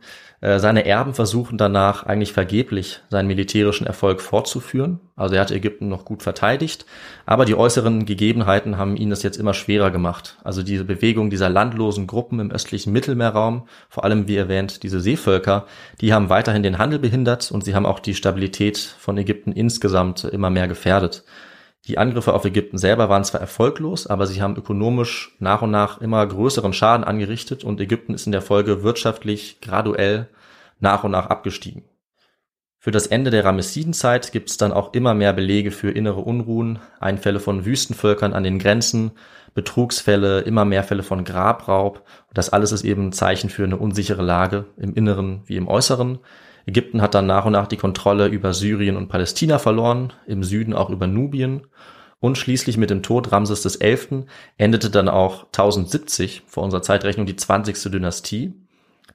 Äh, seine Erben versuchen danach eigentlich vergeblich seinen militärischen Erfolg fortzuführen. Also er hat Ägypten noch gut verteidigt, aber die äußeren Gegebenheiten haben ihn das jetzt immer schwerer gemacht. Also diese Bewegung dieser landlosen Gruppen im östlichen Mittelmeerraum, vor allem wie erwähnt diese Seevölker, die haben weiterhin den Handel behindert und sie haben auch die Stabilität von Ägypten insgesamt immer mehr gefährdet. Die Angriffe auf Ägypten selber waren zwar erfolglos, aber sie haben ökonomisch nach und nach immer größeren Schaden angerichtet und Ägypten ist in der Folge wirtschaftlich graduell nach und nach abgestiegen. Für das Ende der Ramessidenzeit gibt es dann auch immer mehr Belege für innere Unruhen, Einfälle von Wüstenvölkern an den Grenzen, Betrugsfälle, immer mehr Fälle von Grabraub. Und das alles ist eben ein Zeichen für eine unsichere Lage im Inneren wie im Äußeren. Ägypten hat dann nach und nach die Kontrolle über Syrien und Palästina verloren, im Süden auch über Nubien. Und schließlich mit dem Tod Ramses XI. endete dann auch 1070 vor unserer Zeitrechnung die 20. Dynastie.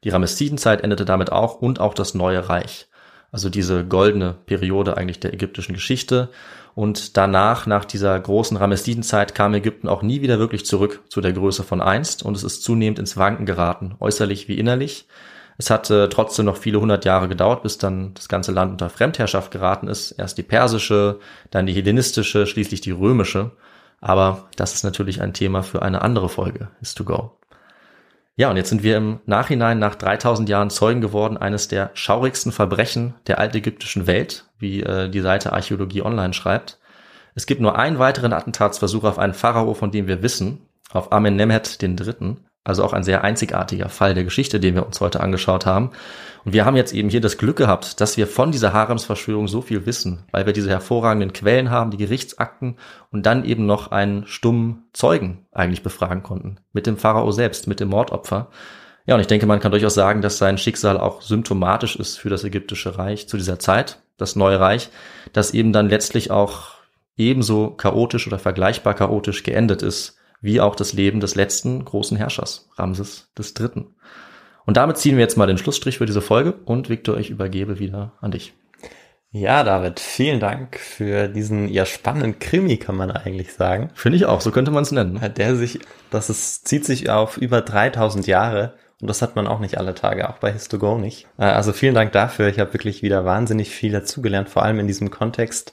Die Ramessidenzeit endete damit auch und auch das neue Reich. Also diese goldene Periode eigentlich der ägyptischen Geschichte. Und danach, nach dieser großen Ramessidenzeit, kam Ägypten auch nie wieder wirklich zurück zu der Größe von einst und es ist zunehmend ins Wanken geraten, äußerlich wie innerlich. Es hat äh, trotzdem noch viele hundert Jahre gedauert, bis dann das ganze Land unter Fremdherrschaft geraten ist. Erst die persische, dann die hellenistische, schließlich die römische. Aber das ist natürlich ein Thema für eine andere Folge, is to go. Ja, und jetzt sind wir im Nachhinein nach 3000 Jahren Zeugen geworden eines der schaurigsten Verbrechen der altägyptischen Welt, wie äh, die Seite Archäologie Online schreibt. Es gibt nur einen weiteren Attentatsversuch auf einen Pharao, von dem wir wissen, auf Amenemhet III. Also auch ein sehr einzigartiger Fall der Geschichte, den wir uns heute angeschaut haben. Und wir haben jetzt eben hier das Glück gehabt, dass wir von dieser Haremsverschwörung so viel wissen, weil wir diese hervorragenden Quellen haben, die Gerichtsakten und dann eben noch einen stummen Zeugen eigentlich befragen konnten. Mit dem Pharao selbst, mit dem Mordopfer. Ja, und ich denke, man kann durchaus sagen, dass sein Schicksal auch symptomatisch ist für das ägyptische Reich zu dieser Zeit, das neue Reich, das eben dann letztlich auch ebenso chaotisch oder vergleichbar chaotisch geendet ist wie auch das Leben des letzten großen Herrschers, Ramses III. Und damit ziehen wir jetzt mal den Schlussstrich für diese Folge und Victor, ich übergebe wieder an dich. Ja, David, vielen Dank für diesen ja spannenden Krimi, kann man eigentlich sagen. Finde ich auch, so könnte man es nennen. Der sich, das ist, zieht sich auf über 3000 Jahre und das hat man auch nicht alle Tage, auch bei Histogo nicht. Äh, also vielen Dank dafür. Ich habe wirklich wieder wahnsinnig viel dazugelernt, vor allem in diesem Kontext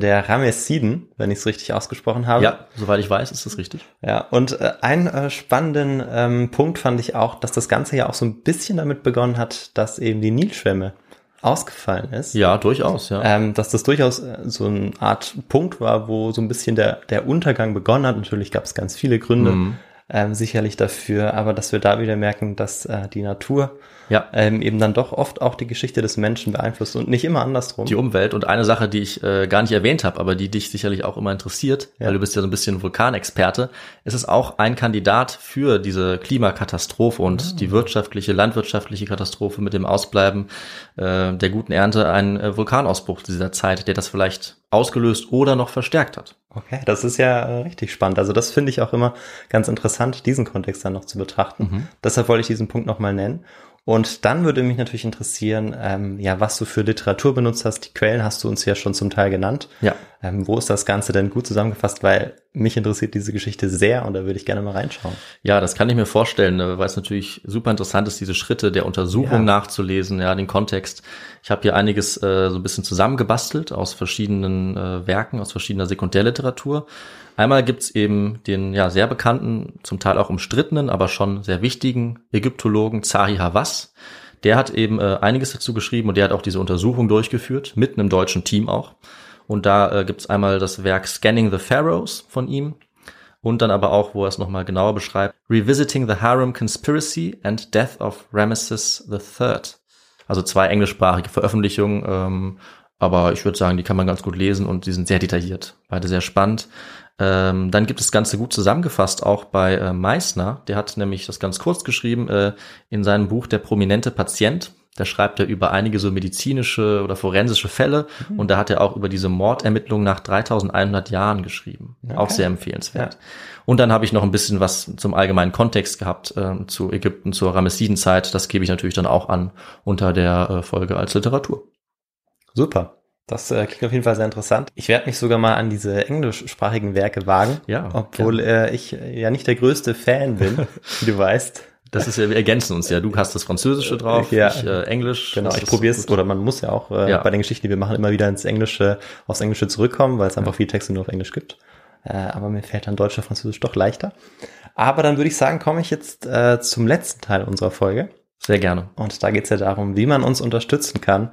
der Ramessiden, wenn ich es richtig ausgesprochen habe. Ja, soweit ich weiß, ist das richtig. Ja, und äh, einen äh, spannenden ähm, Punkt fand ich auch, dass das Ganze ja auch so ein bisschen damit begonnen hat, dass eben die Nilschwämme ausgefallen ist. Ja, durchaus, ja. Ähm, dass das durchaus äh, so eine Art Punkt war, wo so ein bisschen der, der Untergang begonnen hat. Natürlich gab es ganz viele Gründe. Mhm. Ähm, sicherlich dafür, aber dass wir da wieder merken, dass äh, die Natur Ja. ähm, eben dann doch oft auch die Geschichte des Menschen beeinflusst und nicht immer andersrum. die Umwelt und eine Sache, die ich äh, gar nicht erwähnt habe, aber die dich sicherlich auch immer interessiert, Ja. weil du bist ja so ein bisschen Vulkanexperte, ist es auch ein Kandidat für diese Klimakatastrophe und die wirtschaftliche, landwirtschaftliche Katastrophe mit dem Ausbleiben äh, der guten Ernte, ein äh, Vulkanausbruch dieser Zeit, der das vielleicht ausgelöst oder noch verstärkt hat. Okay, das ist ja äh, richtig spannend. Also das finde ich auch immer ganz interessant, diesen Kontext dann noch zu betrachten. Deshalb wollte ich diesen Punkt nochmal nennen. Und dann würde mich natürlich interessieren, ähm, ja, was du für Literatur benutzt hast. Die Quellen hast du uns ja schon zum Teil genannt. Ja. Ähm, wo ist das Ganze denn gut zusammengefasst? Weil mich interessiert diese Geschichte sehr und da würde ich gerne mal reinschauen. Ja, das kann ich mir vorstellen, äh, weil es natürlich super interessant ist, diese Schritte der Untersuchung Ja. nachzulesen, ja, den Kontext. Ich habe hier einiges äh, so ein bisschen zusammengebastelt aus verschiedenen äh, Werken, aus verschiedener Sekundärliteratur. Einmal gibt's eben den ja sehr bekannten, zum Teil auch umstrittenen, aber schon sehr wichtigen Ägyptologen Zahi Hawass. Der hat eben äh, einiges dazu geschrieben und der hat auch diese Untersuchung durchgeführt, mit einem deutschen Team auch. Und da äh, gibt's einmal das Werk Scanning the Pharaohs von ihm, und dann aber auch, wo er es nochmal genauer beschreibt, Revisiting the Harem Conspiracy and Death of Ramesses III. Also zwei englischsprachige Veröffentlichungen, ähm, aber ich würde sagen, die kann man ganz gut lesen und die sind sehr detailliert, beide sehr spannend. Ähm, dann gibt es das Ganze gut zusammengefasst auch bei äh, Meissner, der hat nämlich das ganz kurz geschrieben äh, in seinem Buch Der prominente Patient. Da schreibt er über einige so medizinische oder forensische Fälle und da hat er auch über diese Mordermittlung nach 3100 Jahren geschrieben. Auch sehr empfehlenswert. Ja. Und dann habe ich noch ein bisschen was zum allgemeinen Kontext gehabt ähm, zu Ägypten, zur Ramessidenzeit. Das gebe ich natürlich dann auch an unter der äh, Folge als Literatur. Super. Das äh, klingt auf jeden Fall sehr interessant. Ich werde mich sogar mal an diese englischsprachigen Werke wagen, Ja, obwohl äh, ich äh, ja nicht der größte Fan bin, wie du weißt. Das ist ja, wir ergänzen uns ja. Du hast das Französische drauf, Ja. ich äh, Englisch. Genau, ich probiere es, oder man muss ja auch äh, Ja. bei den Geschichten, die wir machen, immer wieder ins Englische, aufs Englische zurückkommen, weil es einfach viele Texte nur auf Englisch gibt. Äh, aber mir fällt dann Deutsch oder Französisch doch leichter. Aber dann würde ich sagen, komme ich jetzt äh, zum letzten Teil unserer Folge. Sehr gerne. Und da geht es ja darum, wie man uns unterstützen kann.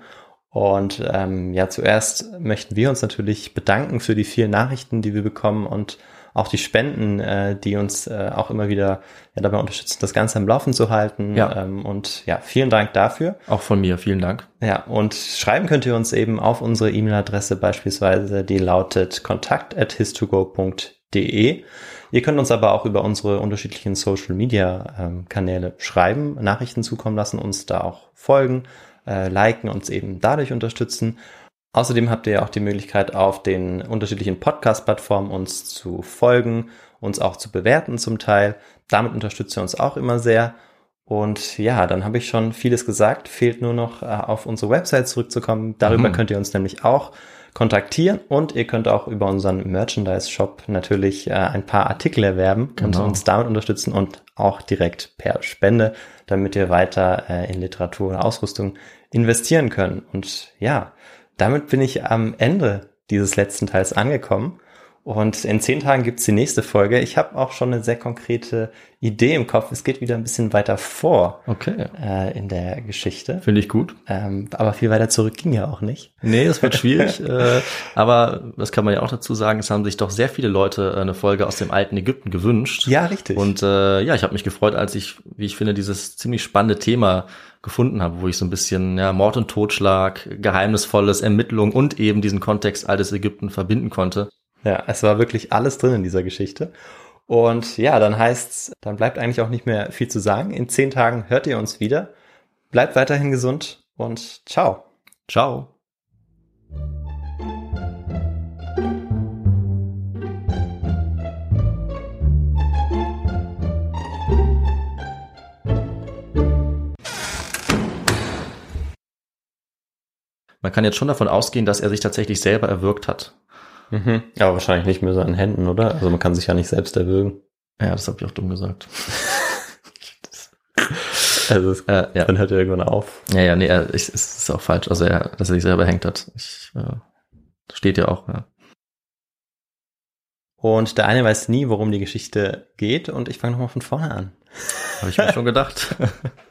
Und ähm, ja, zuerst möchten wir uns natürlich bedanken für die vielen Nachrichten, die wir bekommen und auch die Spenden, äh, die uns äh, auch immer wieder ja, dabei unterstützen, das Ganze am Laufen zu halten. Ja. Ähm, und ja, vielen Dank dafür. Auch von mir, vielen Dank. Ja, und schreiben könnt ihr uns eben auf unsere E-Mail-Adresse beispielsweise, die lautet kontakt.histogo.de. Ihr könnt uns aber auch über unsere unterschiedlichen Social-Media-Kanäle schreiben, Nachrichten zukommen lassen, uns da auch folgen, äh, liken, uns eben dadurch unterstützen. Außerdem habt ihr ja auch die Möglichkeit, auf den unterschiedlichen Podcast-Plattformen uns zu folgen, uns auch zu bewerten zum Teil. Damit unterstützt ihr uns auch immer sehr. Und ja, dann habe ich schon vieles gesagt. Fehlt nur noch äh, auf unsere Website zurückzukommen. Darüber Mhm. könnt ihr uns nämlich auch kontaktieren und ihr könnt auch über unseren Merchandise-Shop natürlich äh, ein paar Artikel erwerben und Genau. uns damit unterstützen und auch direkt per Spende, damit wir weiter äh, in Literatur und Ausrüstung investieren können. Und ja, damit bin ich am Ende dieses letzten Teils angekommen. Und in zehn Tagen gibt's die nächste Folge. Ich habe auch schon eine sehr konkrete Idee im Kopf. Es geht wieder ein bisschen weiter vor Okay. äh, in der Geschichte. Finde ich gut. Ähm, aber viel weiter zurück ging ja auch nicht. Nee, es wird schwierig. äh, aber das kann man ja auch dazu sagen, es haben sich doch sehr viele Leute äh, eine Folge aus dem alten Ägypten gewünscht. Ja, richtig. Und äh, ja, ich habe mich gefreut, als ich, wie ich finde, dieses ziemlich spannende Thema gefunden habe, wo ich so ein bisschen ja, Mord und Totschlag, geheimnisvolles Ermittlung und eben diesen Kontext altes Ägypten verbinden konnte. Ja, es war wirklich alles drin in dieser Geschichte. Und ja, dann heißt's, dann bleibt eigentlich auch nicht mehr viel zu sagen. In zehn Tagen hört ihr uns wieder. Bleibt weiterhin gesund und ciao. Ciao. Man kann jetzt schon davon ausgehen, dass er sich tatsächlich selber erwürgt hat. Mhm. Aber wahrscheinlich nicht mehr so an Händen, oder? Also man kann sich ja nicht selbst erwürgen. Ja, das habe ich auch dumm gesagt. Also es, Äh, ja. dann hört er irgendwann auf. Ja, ja, nee, er, ich, es ist auch falsch, also er, dass er sich selber hängt hat. Ich, äh, steht ja auch, ja. Und der eine weiß nie, worum die Geschichte geht und ich fange nochmal von vorne an. Habe ich mir schon gedacht.